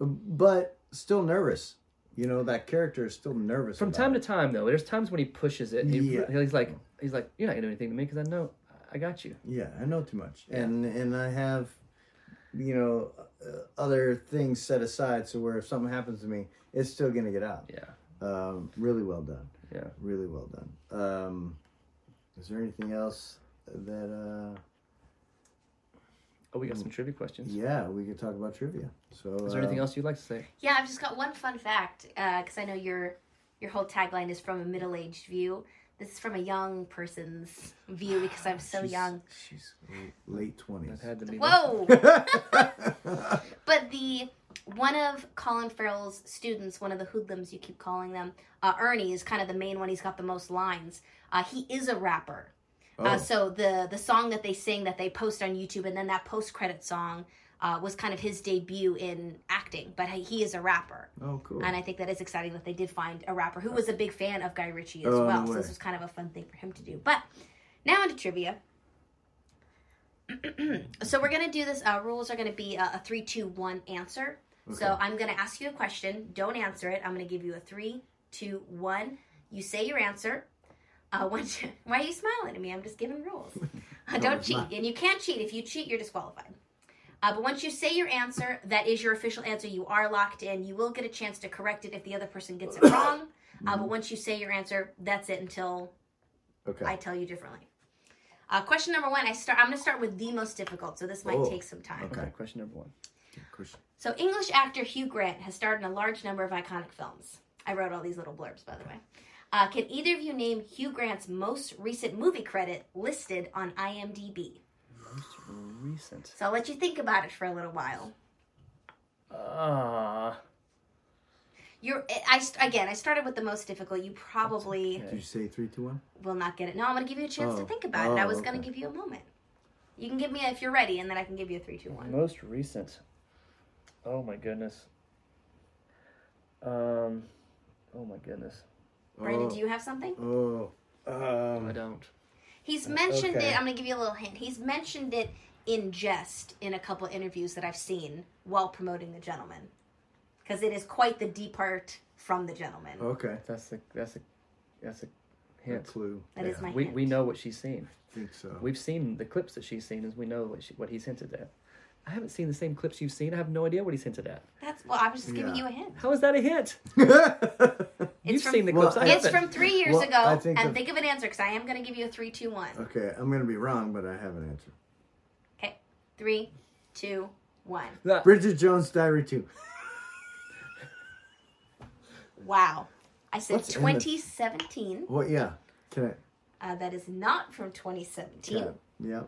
Speaker 1: but still nervous. You know, that character is still nervous
Speaker 2: From time
Speaker 1: it.
Speaker 2: to time, though, there's times when he pushes it. He,
Speaker 1: Yeah.
Speaker 2: He's like, he's like, you're not gonna do anything to me because I know I got you.
Speaker 1: Yeah, I know too much,
Speaker 2: Yeah.
Speaker 1: and and I have, you know, uh, other things set aside so where if something happens to me, it's still gonna get out.
Speaker 2: Yeah,
Speaker 1: Um, really well done.
Speaker 2: Yeah.
Speaker 1: really well done. Um, is there anything else that? uh
Speaker 2: Oh, we got some trivia questions.
Speaker 1: Yeah, we could talk about trivia. So
Speaker 2: Is there anything
Speaker 1: uh,
Speaker 2: else you'd like to say?
Speaker 3: Yeah, I've just got one fun fact because I know your your whole tagline is from a middle aged view. This is from a young person's view because I'm so
Speaker 1: she's-
Speaker 3: young.
Speaker 1: She's late twenties.
Speaker 2: Had to be.
Speaker 3: Whoa! *laughs* but the one of Colin Farrell's students, one of the hoodlums you keep calling them, uh, Ernie is kind of the main one. He's got the most lines. Uh, he is a rapper.
Speaker 1: oh,
Speaker 3: Uh, so the the song that they sing that they post on YouTube, and then that post credit song uh, was kind of his debut in acting. But he is a rapper,
Speaker 1: oh, cool.
Speaker 3: and I think that is exciting that they did find a rapper who was a big fan of Guy Ritchie as
Speaker 1: Oh, no
Speaker 3: well. so this was kind of a fun thing for him to do. But now into trivia. *clears throat* so we're gonna do this. Uh, rules are gonna be a, a three, two, one answer. So I'm gonna ask you a question. Don't answer it. I'm gonna give you a three, two, one. You say your answer. Uh, you, *laughs* why are you smiling at me? I'm just giving rules. *laughs* Uh,
Speaker 1: No,
Speaker 3: Don't cheat,
Speaker 1: not.
Speaker 3: and you can't cheat. If you cheat, you're disqualified. Uh, but once you say your answer, that is your official answer. You are locked in. You will get a chance to correct it if the other person gets it wrong. Uh, *coughs* but once you say your answer, that's it until
Speaker 1: Okay.
Speaker 3: I tell you differently. Uh, question number one. I start. I'm going to start with the most difficult, so this might
Speaker 1: Oh,
Speaker 3: take some time.
Speaker 1: okay.
Speaker 2: Okay, question number one.
Speaker 3: So, English actor Hugh Grant has starred in a large number of iconic films. I wrote all these little blurbs, by the way. Uh, can either of you name Hugh Grant's most recent movie credit listed on IMDb?
Speaker 2: Most recent.
Speaker 3: So, I'll let you think about it for a little while.
Speaker 2: Ah.
Speaker 3: You're, I again, I started with the most difficult. You probably
Speaker 2: okay.
Speaker 1: Did you say three, two, one?
Speaker 3: will not get it. No, I'm going to give you a chance to
Speaker 1: Oh.
Speaker 3: think about it. I
Speaker 1: Oh,
Speaker 3: was going to give you a moment. You can give me a, if you're ready, and then I can give you a three, two, one.
Speaker 2: Most recent. Oh my goodness. Um. Oh my goodness.
Speaker 3: Brandon,
Speaker 1: oh,
Speaker 3: do you have something?
Speaker 1: Oh.
Speaker 2: I don't.
Speaker 3: He's mentioned
Speaker 1: Okay.
Speaker 3: it. I'm going to give you a little hint. He's mentioned it in jest in a couple interviews that I've seen while promoting The Gentlemen. Because it is quite the depart from The Gentlemen.
Speaker 1: okay.
Speaker 2: That's a that's a that's a
Speaker 1: A
Speaker 2: hint.
Speaker 1: clue.
Speaker 3: That is my
Speaker 2: We
Speaker 3: hint.
Speaker 2: we know what she's seen.
Speaker 1: I think so.
Speaker 2: We've seen the clips that she's seen, as we know what she, what he's hinted at. I haven't seen the same clips you've seen. I have no idea what he's hinted at.
Speaker 3: That's well. I was just giving
Speaker 1: Yeah.
Speaker 3: you a hint.
Speaker 2: How is that a hint? *laughs* *laughs* You've
Speaker 3: from-
Speaker 2: seen the
Speaker 1: Well,
Speaker 2: clips. I
Speaker 3: It's
Speaker 2: haven't.
Speaker 3: It's from three years
Speaker 1: Well,
Speaker 3: ago.
Speaker 1: I think
Speaker 3: and
Speaker 1: the-
Speaker 3: think of an answer because I am going to give you a three, two, one.
Speaker 1: okay, I'm gonna be wrong, but I have an answer.
Speaker 3: Okay, three, two, one.
Speaker 2: That-
Speaker 1: Bridget Jones' Diary Two.
Speaker 3: Wow. I said
Speaker 1: What's in it?
Speaker 3: 2017.
Speaker 1: Well, yeah. Can
Speaker 3: Uh, that is not from
Speaker 1: I?
Speaker 3: 2017.
Speaker 1: Yeah. yeah.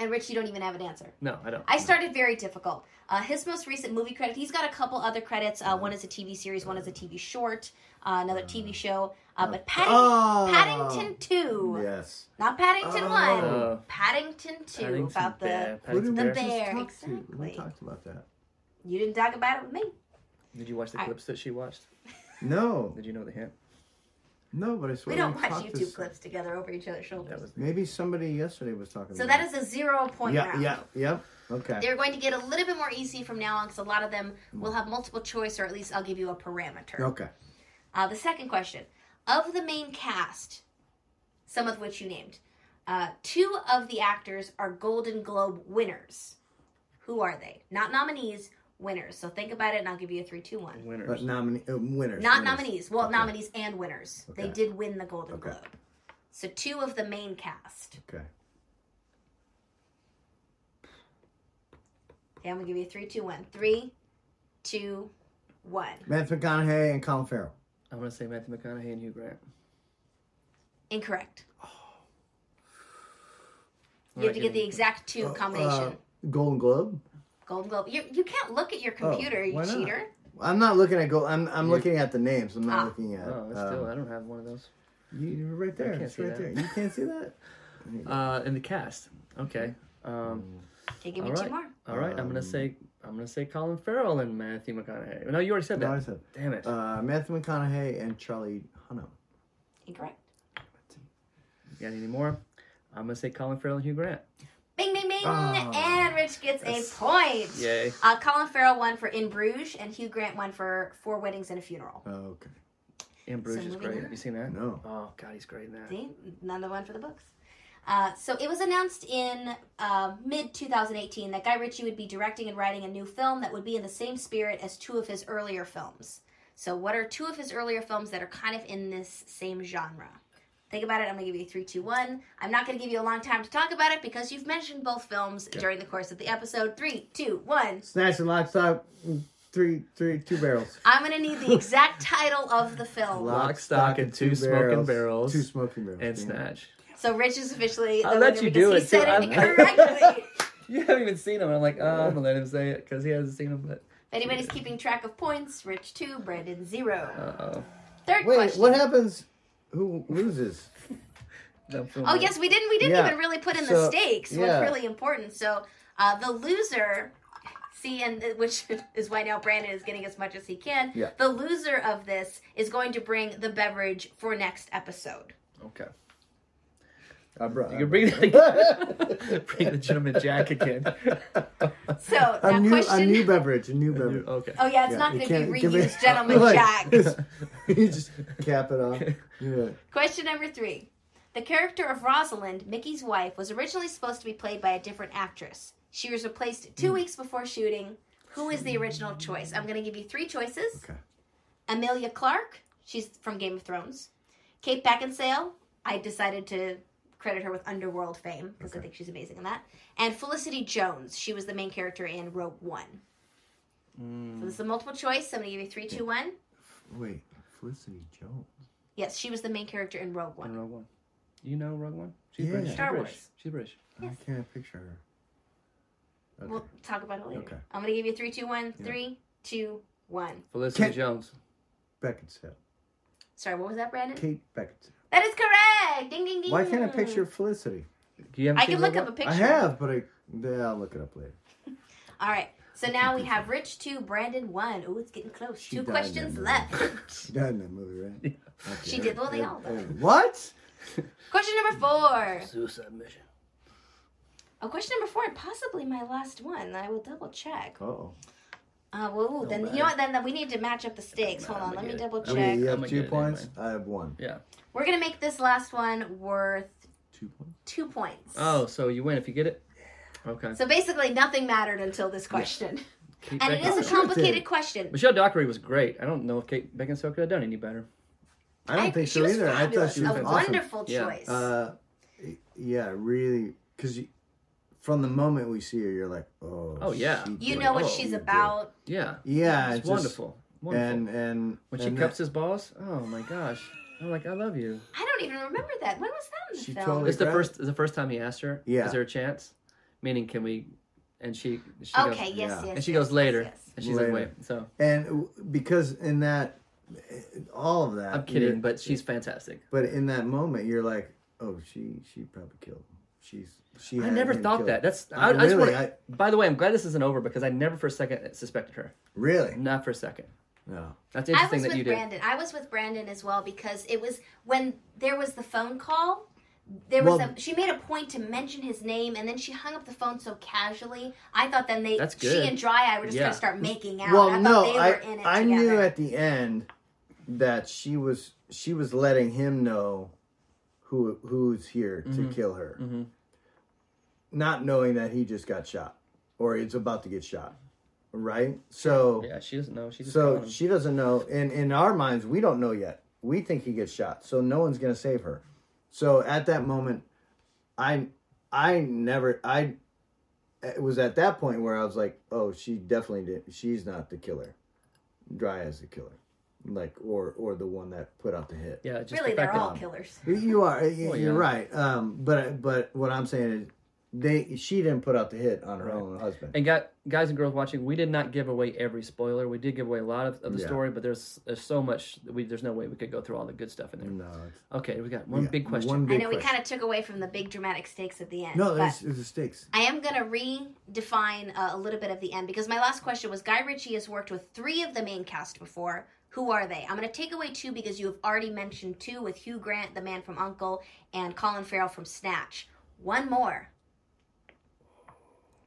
Speaker 3: And Rich, you don't even have an answer.
Speaker 2: no, I don't.
Speaker 3: I started very difficult. Uh, his most recent movie credit, he's got a couple other credits. Uh, one is a TV series, one is a TV short, uh, another TV show. Uh, but Padding-
Speaker 1: Oh.
Speaker 3: Paddington 2,
Speaker 1: Yes.
Speaker 3: not Paddington
Speaker 1: Oh.
Speaker 3: 1,
Speaker 2: Uh,
Speaker 3: Paddington 2,
Speaker 2: Paddington
Speaker 3: about the.
Speaker 2: Bear,
Speaker 1: Who
Speaker 2: Paddington
Speaker 1: we
Speaker 3: The
Speaker 2: Bear.
Speaker 1: just
Speaker 3: bear,
Speaker 1: talk to?
Speaker 3: exactly.
Speaker 1: We talked about that.
Speaker 3: You didn't talk about it with me.
Speaker 2: Did you watch the
Speaker 3: I-
Speaker 2: clips that she watched?
Speaker 1: No,
Speaker 2: Did you know the hint?
Speaker 1: No, but I swear
Speaker 3: We don't
Speaker 1: we
Speaker 3: watch
Speaker 1: talked
Speaker 3: YouTube
Speaker 1: this-
Speaker 3: clips together over each other's shoulders.
Speaker 2: That was
Speaker 1: Maybe somebody yesterday was talking.
Speaker 3: so
Speaker 1: about
Speaker 3: that is a zero point
Speaker 1: Yeah.
Speaker 3: round.
Speaker 1: Yeah. Yep. Okay.
Speaker 3: They're going to get a little bit more easy from now on because a lot of them will have multiple choice, or at least I'll give you a parameter.
Speaker 1: Okay.
Speaker 3: Uh, the second question of the main cast, some of which you named, uh, two of the actors are Golden Globe winners. Who are they? Not nominees, winners. So think about it, and I'll give you a three, two, one.
Speaker 2: winners.
Speaker 1: But nomine uh, winners.
Speaker 3: Not
Speaker 1: winners.
Speaker 3: nominees. Well,
Speaker 1: Okay.
Speaker 3: nominees and winners. They did win the Golden
Speaker 1: Okay.
Speaker 3: Globe. So two of the main cast.
Speaker 1: Okay.
Speaker 3: Okay, I'm gonna give you a three, two, one. Three, two, one.
Speaker 1: Matthew McConaughey and Colin Farrell.
Speaker 2: I'm gonna say Matthew McConaughey and Hugh Grant.
Speaker 3: Incorrect.
Speaker 2: All
Speaker 3: You have to get the exact two
Speaker 1: Uh,
Speaker 3: combination.
Speaker 1: uh, Golden Globe.
Speaker 3: Golden Globe. You you can't look at your computer, you
Speaker 1: Oh, why not?
Speaker 3: cheater.
Speaker 1: I'm not looking at gold. I'm I'm
Speaker 2: You-
Speaker 1: looking at the names. I'm not
Speaker 3: Ah.
Speaker 1: looking at.
Speaker 2: Oh, it's
Speaker 1: um,
Speaker 2: still, I don't have one of those.
Speaker 1: you, you're right there.
Speaker 2: I can't
Speaker 1: It's
Speaker 2: see
Speaker 1: right
Speaker 2: that.
Speaker 1: there. You can't see that. *laughs*
Speaker 2: Uh, in the cast. Okay. Um,
Speaker 3: Okay, give me
Speaker 2: All
Speaker 3: two
Speaker 2: right.
Speaker 3: more.
Speaker 2: all right. I'm gonna
Speaker 1: Um,
Speaker 2: say I'm gonna say Colin Farrell and Matthew McConaughey. No, you already said
Speaker 1: No, I
Speaker 2: that.
Speaker 1: said
Speaker 2: Damn it.
Speaker 1: uh, Matthew McConaughey and Charlie Hunnam.
Speaker 3: Incorrect.
Speaker 2: you got any more? I'm gonna say Colin Farrell and Hugh Grant.
Speaker 3: Bing, bing, bing.
Speaker 1: Oh,
Speaker 3: and Rich gets
Speaker 1: that's-
Speaker 3: a point.
Speaker 2: Yay.
Speaker 3: Uh, Colin Farrell won for In Bruges, and Hugh Grant won for Four Weddings and a Funeral.
Speaker 1: Oh, okay.
Speaker 2: In Bruges
Speaker 3: So
Speaker 2: is great.
Speaker 3: on.
Speaker 2: Have you seen that?
Speaker 1: No.
Speaker 2: Oh God, he's great in that.
Speaker 3: See, another one for the books. Uh, so it was announced in uh, mid 2018 that Guy Ritchie would be directing and writing a new film that would be in the same spirit as two of his earlier films. So, what are two of his earlier films that are kind of in this same genre? Think about it. I'm going to give you three, two, one. I'm not going to give you a long time to talk about it because you've mentioned both films during the course of the episode. Three, two, one.
Speaker 1: Snatch and lock, stock, three, three, two barrels.
Speaker 3: I'm going to need the *laughs* exact title of the film.
Speaker 2: Lock, stock, and two smoking barrels.
Speaker 1: Two smoking barrels.
Speaker 2: And
Speaker 1: yeah.
Speaker 2: snatch.
Speaker 3: So, Rich is officially.
Speaker 2: I'll
Speaker 3: the
Speaker 2: let you
Speaker 3: because
Speaker 2: do
Speaker 3: he
Speaker 2: it,
Speaker 3: said
Speaker 2: too.
Speaker 3: it
Speaker 2: I'm-
Speaker 3: incorrectly. *laughs*
Speaker 2: You haven't even seen him. I'm like, oh, I'm gonna let him say it because he hasn't seen him. But
Speaker 3: If anybody's keeping track of points, Rich two, Brandon zero.
Speaker 2: uh oh.
Speaker 3: Third
Speaker 1: Wait,
Speaker 3: question.
Speaker 1: what happens? Who loses? *laughs*
Speaker 3: Oh yes, we didn't. We didn't
Speaker 1: Yeah.
Speaker 3: even really put in the stakes.
Speaker 1: yeah.
Speaker 3: What's really important. So uh, the loser, see, and uh, which *laughs* is why now Brandon is getting as much as he can.
Speaker 1: Yeah.
Speaker 3: The loser of this is going to bring the beverage for next episode.
Speaker 2: Okay.
Speaker 1: Uh, I brought.
Speaker 2: You can uh, bring the *laughs* bring the gentleman jack again. *laughs*
Speaker 3: So
Speaker 1: a new,
Speaker 3: question.
Speaker 1: a new beverage. A new beverage.
Speaker 2: okay.
Speaker 3: oh yeah, it's
Speaker 1: Yeah,
Speaker 3: not going to be
Speaker 1: give me-
Speaker 3: reused, *laughs* gentleman
Speaker 1: Like,
Speaker 3: Jack.
Speaker 1: you just cap it off. Yeah.
Speaker 3: Question number three. The character of Rosalind, Mickey's wife, was originally supposed to be played by a different actress. She was replaced two hmm. weeks before shooting. Who is the original choice? I'm going to give you three choices.
Speaker 1: Okay.
Speaker 3: Emilia Clarke, she's from Game of Thrones. Kate Beckinsale, I decided to credit her with Underworld fame because I think she's amazing in that. And Felicity Jones, she was the main character in Rogue One. Mm. So this is a multiple choice. I'm going to give you three, two, one.
Speaker 1: Wait, Felicity Jones.
Speaker 3: Yes, she was the main character in Rogue One.
Speaker 2: In
Speaker 3: One.
Speaker 2: Rogue One. You know Rogue One? She's
Speaker 1: Yeah.
Speaker 2: British. She's
Speaker 3: Star
Speaker 2: British.
Speaker 3: Wars.
Speaker 2: She's British.
Speaker 3: Yes.
Speaker 1: I can't picture her. Okay.
Speaker 3: We'll talk about it later.
Speaker 1: Okay.
Speaker 3: I'm going to give you three, two, one.
Speaker 1: Yeah.
Speaker 3: Three, two, one.
Speaker 2: Felicity
Speaker 1: Kate-
Speaker 2: Jones.
Speaker 1: Beckinsale.
Speaker 3: Sorry, what was that, Brandon?
Speaker 1: Kate Beckinsale.
Speaker 3: That is correct. Ding, ding, ding.
Speaker 1: Why can't I picture Felicity?
Speaker 2: You haven't
Speaker 3: I can look up a picture.
Speaker 1: I have, but I yeah, I'll look it up later. *laughs*
Speaker 3: All right. So now we have Rich two, Brandon one. Oh, it's getting close.
Speaker 1: She
Speaker 3: Two
Speaker 1: died in
Speaker 3: questions
Speaker 1: that
Speaker 3: left. *laughs*
Speaker 1: She died in that movie, right? Okay.
Speaker 3: She did. Well, they all died.
Speaker 1: What? *laughs*
Speaker 3: question number four.
Speaker 2: Suicide Mission.
Speaker 3: Oh, question number four, and possibly my last one. I will double check.
Speaker 1: Uh oh.
Speaker 3: Uh, whoa, then
Speaker 2: matter.
Speaker 3: you know what? Then, then we need to match up the stakes. Hold on, let me
Speaker 2: gonna
Speaker 3: double
Speaker 2: get it.
Speaker 3: check.
Speaker 1: you
Speaker 2: I'm
Speaker 1: have
Speaker 2: gonna
Speaker 1: two
Speaker 2: get it
Speaker 1: points.
Speaker 2: anyway.
Speaker 1: I have one.
Speaker 2: Yeah.
Speaker 3: We're gonna make this last one worth
Speaker 1: Two points.
Speaker 3: two points.
Speaker 2: Oh, so you win if you get it? Okay.
Speaker 3: So basically, nothing mattered until this question, *laughs*
Speaker 2: Kate
Speaker 3: and it is
Speaker 2: Beckinsale.
Speaker 3: a
Speaker 1: Sure it did.
Speaker 3: complicated question.
Speaker 2: Michelle Dockery was great. I don't know if Kate Beckinsale could have done any better.
Speaker 1: I don't think
Speaker 3: she
Speaker 1: so
Speaker 3: was
Speaker 1: either. I thought
Speaker 3: fabulous.
Speaker 1: she was
Speaker 3: a
Speaker 1: awesome.
Speaker 3: wonderful
Speaker 2: Yeah.
Speaker 3: choice.
Speaker 1: Uh, yeah, really, because from the moment we see her, you're like, oh.
Speaker 2: Oh, yeah.
Speaker 3: you know what
Speaker 1: it.
Speaker 3: she's
Speaker 1: She did.
Speaker 3: about.
Speaker 2: Yeah.
Speaker 1: Yeah,
Speaker 2: It's
Speaker 1: it's just-
Speaker 2: wonderful. Wonderful.
Speaker 1: And and
Speaker 2: when she
Speaker 1: and
Speaker 2: cups his balls, oh my gosh. I'm like, I love you.
Speaker 3: I don't even remember that. When was that in the
Speaker 1: She
Speaker 3: film?
Speaker 1: totally-
Speaker 2: It's the first. It's the first time he asked her.
Speaker 1: Yeah.
Speaker 2: Is there a chance? Meaning, can we? And she. she
Speaker 3: okay,
Speaker 2: Goes,
Speaker 3: yes,
Speaker 1: yeah.
Speaker 3: yes.
Speaker 2: and she
Speaker 3: yes,
Speaker 2: goes later,
Speaker 3: yes, yes.
Speaker 2: and she's
Speaker 1: Later.
Speaker 2: like, wait. So
Speaker 1: and because in that, all of that.
Speaker 2: I'm kidding, but she's fantastic.
Speaker 1: But in that moment, you're like, oh, she she probably killed him. She's she.
Speaker 2: I never thought
Speaker 1: killed.
Speaker 2: that. That's.
Speaker 1: I
Speaker 2: I, I just
Speaker 1: really,
Speaker 2: wanna,
Speaker 1: I-
Speaker 2: By the way, I'm glad this isn't over because I never for a second suspected her.
Speaker 1: Really?
Speaker 2: Not for a second.
Speaker 1: No.
Speaker 2: That's interesting I
Speaker 3: was
Speaker 2: that
Speaker 3: with
Speaker 2: you did.
Speaker 3: Brandon. I was with Brandon as well because it was when there was the phone call. There was
Speaker 1: Well-
Speaker 3: a, she made a point to mention his name and then she hung up the phone so casually. I thought then they
Speaker 2: That's good.
Speaker 3: she and Dry Eye were just
Speaker 2: Yeah.
Speaker 3: gonna start making out.
Speaker 1: Well,
Speaker 3: I thought
Speaker 1: no,
Speaker 3: they
Speaker 1: I
Speaker 3: in it
Speaker 1: I
Speaker 3: together.
Speaker 1: knew at the end that she was she was letting him know who who's here to
Speaker 2: Mhm.
Speaker 1: kill her,
Speaker 2: hmm
Speaker 1: not knowing that he just got shot or is about to get shot. Right? So
Speaker 2: Yeah, she doesn't know. She
Speaker 1: so she doesn't know and in our minds we don't know yet. We think he gets shot. So no one's going to save her. So at that moment I I never I it was at that point where I was like, "Oh, she definitely did. She's not the killer. Dry as the killer, like or or the one that put out the hit.
Speaker 2: yeah, just
Speaker 3: really
Speaker 2: the
Speaker 3: they're
Speaker 2: fact that-
Speaker 3: all killers.
Speaker 1: You are.
Speaker 2: Well,
Speaker 1: You're
Speaker 2: yeah.
Speaker 1: right. Um, but but what I'm saying is, they she didn't put out the hit on her
Speaker 2: Right.
Speaker 1: own husband.
Speaker 2: And got, guys and girls watching, we did not give away every spoiler. We did give away a lot of, of the
Speaker 1: Yeah.
Speaker 2: story, but there's there's so much. that We there's no way we could go through all the good stuff in there.
Speaker 1: No,
Speaker 2: Okay, we got one
Speaker 1: yeah,
Speaker 2: big question.
Speaker 1: One big
Speaker 3: I
Speaker 1: big
Speaker 3: know we kind of took away from the big dramatic stakes at the end.
Speaker 1: No,
Speaker 3: but
Speaker 1: there's, there's the stakes.
Speaker 3: I am going to redefine uh, a little bit of the end because my last question was Guy Ritchie has worked with three of the main cast before. Who are they? I'm going to take away two because you have already mentioned two with Hugh Grant, the man from Uncle, and Colin Farrell from Snatch. One more.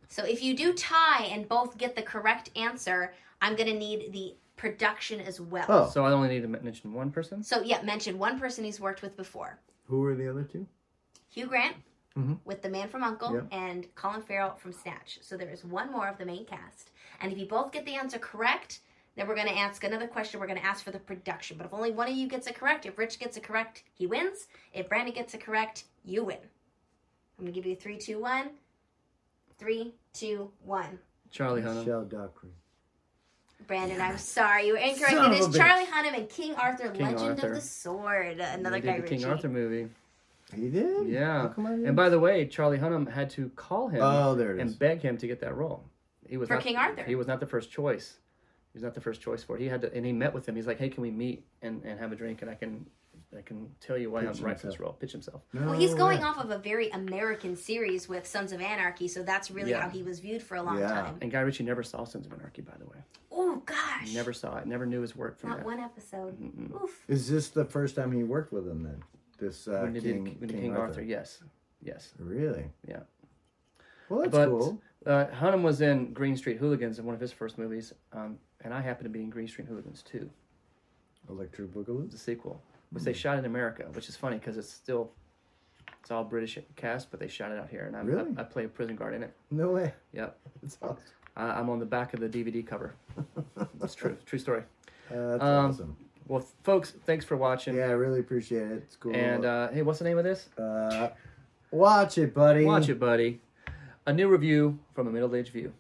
Speaker 3: So if you do tie and both get the correct answer, I'm going to need the production as well.
Speaker 1: Oh.
Speaker 2: So I only need to mention one person.
Speaker 3: So yeah, mention one person he's worked with before.
Speaker 1: Who are the other two?
Speaker 3: Hugh Grant
Speaker 1: Mhm.
Speaker 3: with The Man from Uncle
Speaker 1: Yep.
Speaker 3: and Colin Farrell from Snatch. So there is one more of the main cast. And if you both get the answer correct, then we're going to ask another question. We're going to ask for the production. But if only one of you gets it correct, if Rich gets it correct, he wins. If Brandon gets it correct, you win. I'm going to give you three, two, one. Three, two, one.
Speaker 2: Charlie Hunnam.
Speaker 1: Michelle Dockery.
Speaker 3: Brandon, I'm sorry. You were incorrect.
Speaker 1: Son
Speaker 3: It
Speaker 1: of bitch.
Speaker 3: Charlie Hunnam and King Arthur,
Speaker 2: King
Speaker 3: Legend
Speaker 2: Arthur.
Speaker 3: of the Sword. Another
Speaker 2: He
Speaker 3: Guy
Speaker 2: did the King
Speaker 3: Ritchie.
Speaker 2: Arthur movie.
Speaker 1: He did.
Speaker 2: Yeah.
Speaker 1: Come I
Speaker 2: And by the way, Charlie Hunnam had to call him
Speaker 1: oh, there
Speaker 2: and beg him to get that role. He was
Speaker 3: For
Speaker 2: not,
Speaker 3: King Arthur.
Speaker 2: He was not the first choice. He was not the first choice for it. He had to, and he met with him. He's like, "Hey, can we meet and, and have a drink? And I can, I can tell you why
Speaker 1: Pitch
Speaker 2: I'm right for this role." Pitch himself.
Speaker 1: No
Speaker 3: Well, he's going
Speaker 1: way.
Speaker 3: off of a very American series with Sons of Anarchy, so that's really
Speaker 2: Yeah.
Speaker 3: how he was viewed for a long
Speaker 1: Yeah.
Speaker 3: time.
Speaker 2: And Guy Ritchie never saw Sons of Anarchy, by the way.
Speaker 3: Oh gosh,
Speaker 2: Never saw it. Never knew his work from
Speaker 3: not
Speaker 2: that.
Speaker 3: one episode.
Speaker 2: Mm-mm.
Speaker 3: Oof.
Speaker 1: Is this the first time he worked with him then? This uh,
Speaker 2: when he
Speaker 1: King,
Speaker 2: did when he
Speaker 1: King,
Speaker 2: King
Speaker 1: Arthur.
Speaker 2: Arthur. yes, yes.
Speaker 1: Really?
Speaker 2: Yeah.
Speaker 1: Well, that's
Speaker 2: But-
Speaker 1: cool.
Speaker 2: Uh, Hunnam was in Green Street Hooligans in one of his first movies, um, and I happen to be in Green Street Hooligans too,
Speaker 1: Electric Boogaloo.
Speaker 2: the sequel, which they shot in America, which is funny because it's still It's all British cast, but they shot it out here, and I'm,
Speaker 1: Really?
Speaker 2: I, I play a prison guard in it.
Speaker 1: No way.
Speaker 2: Yep, *laughs*
Speaker 1: That's awesome.
Speaker 2: I, I'm on the back of the DVD cover. That's true, true story. *laughs*
Speaker 1: Uh, that's
Speaker 2: Um,
Speaker 1: awesome.
Speaker 2: Well, folks, thanks for watching.
Speaker 1: Yeah, I really appreciate it. It's cool.
Speaker 2: And uh, hey, what's the name of this?
Speaker 1: uh, watch it, buddy.
Speaker 2: Watch it, buddy. A new review from a middle-aged view.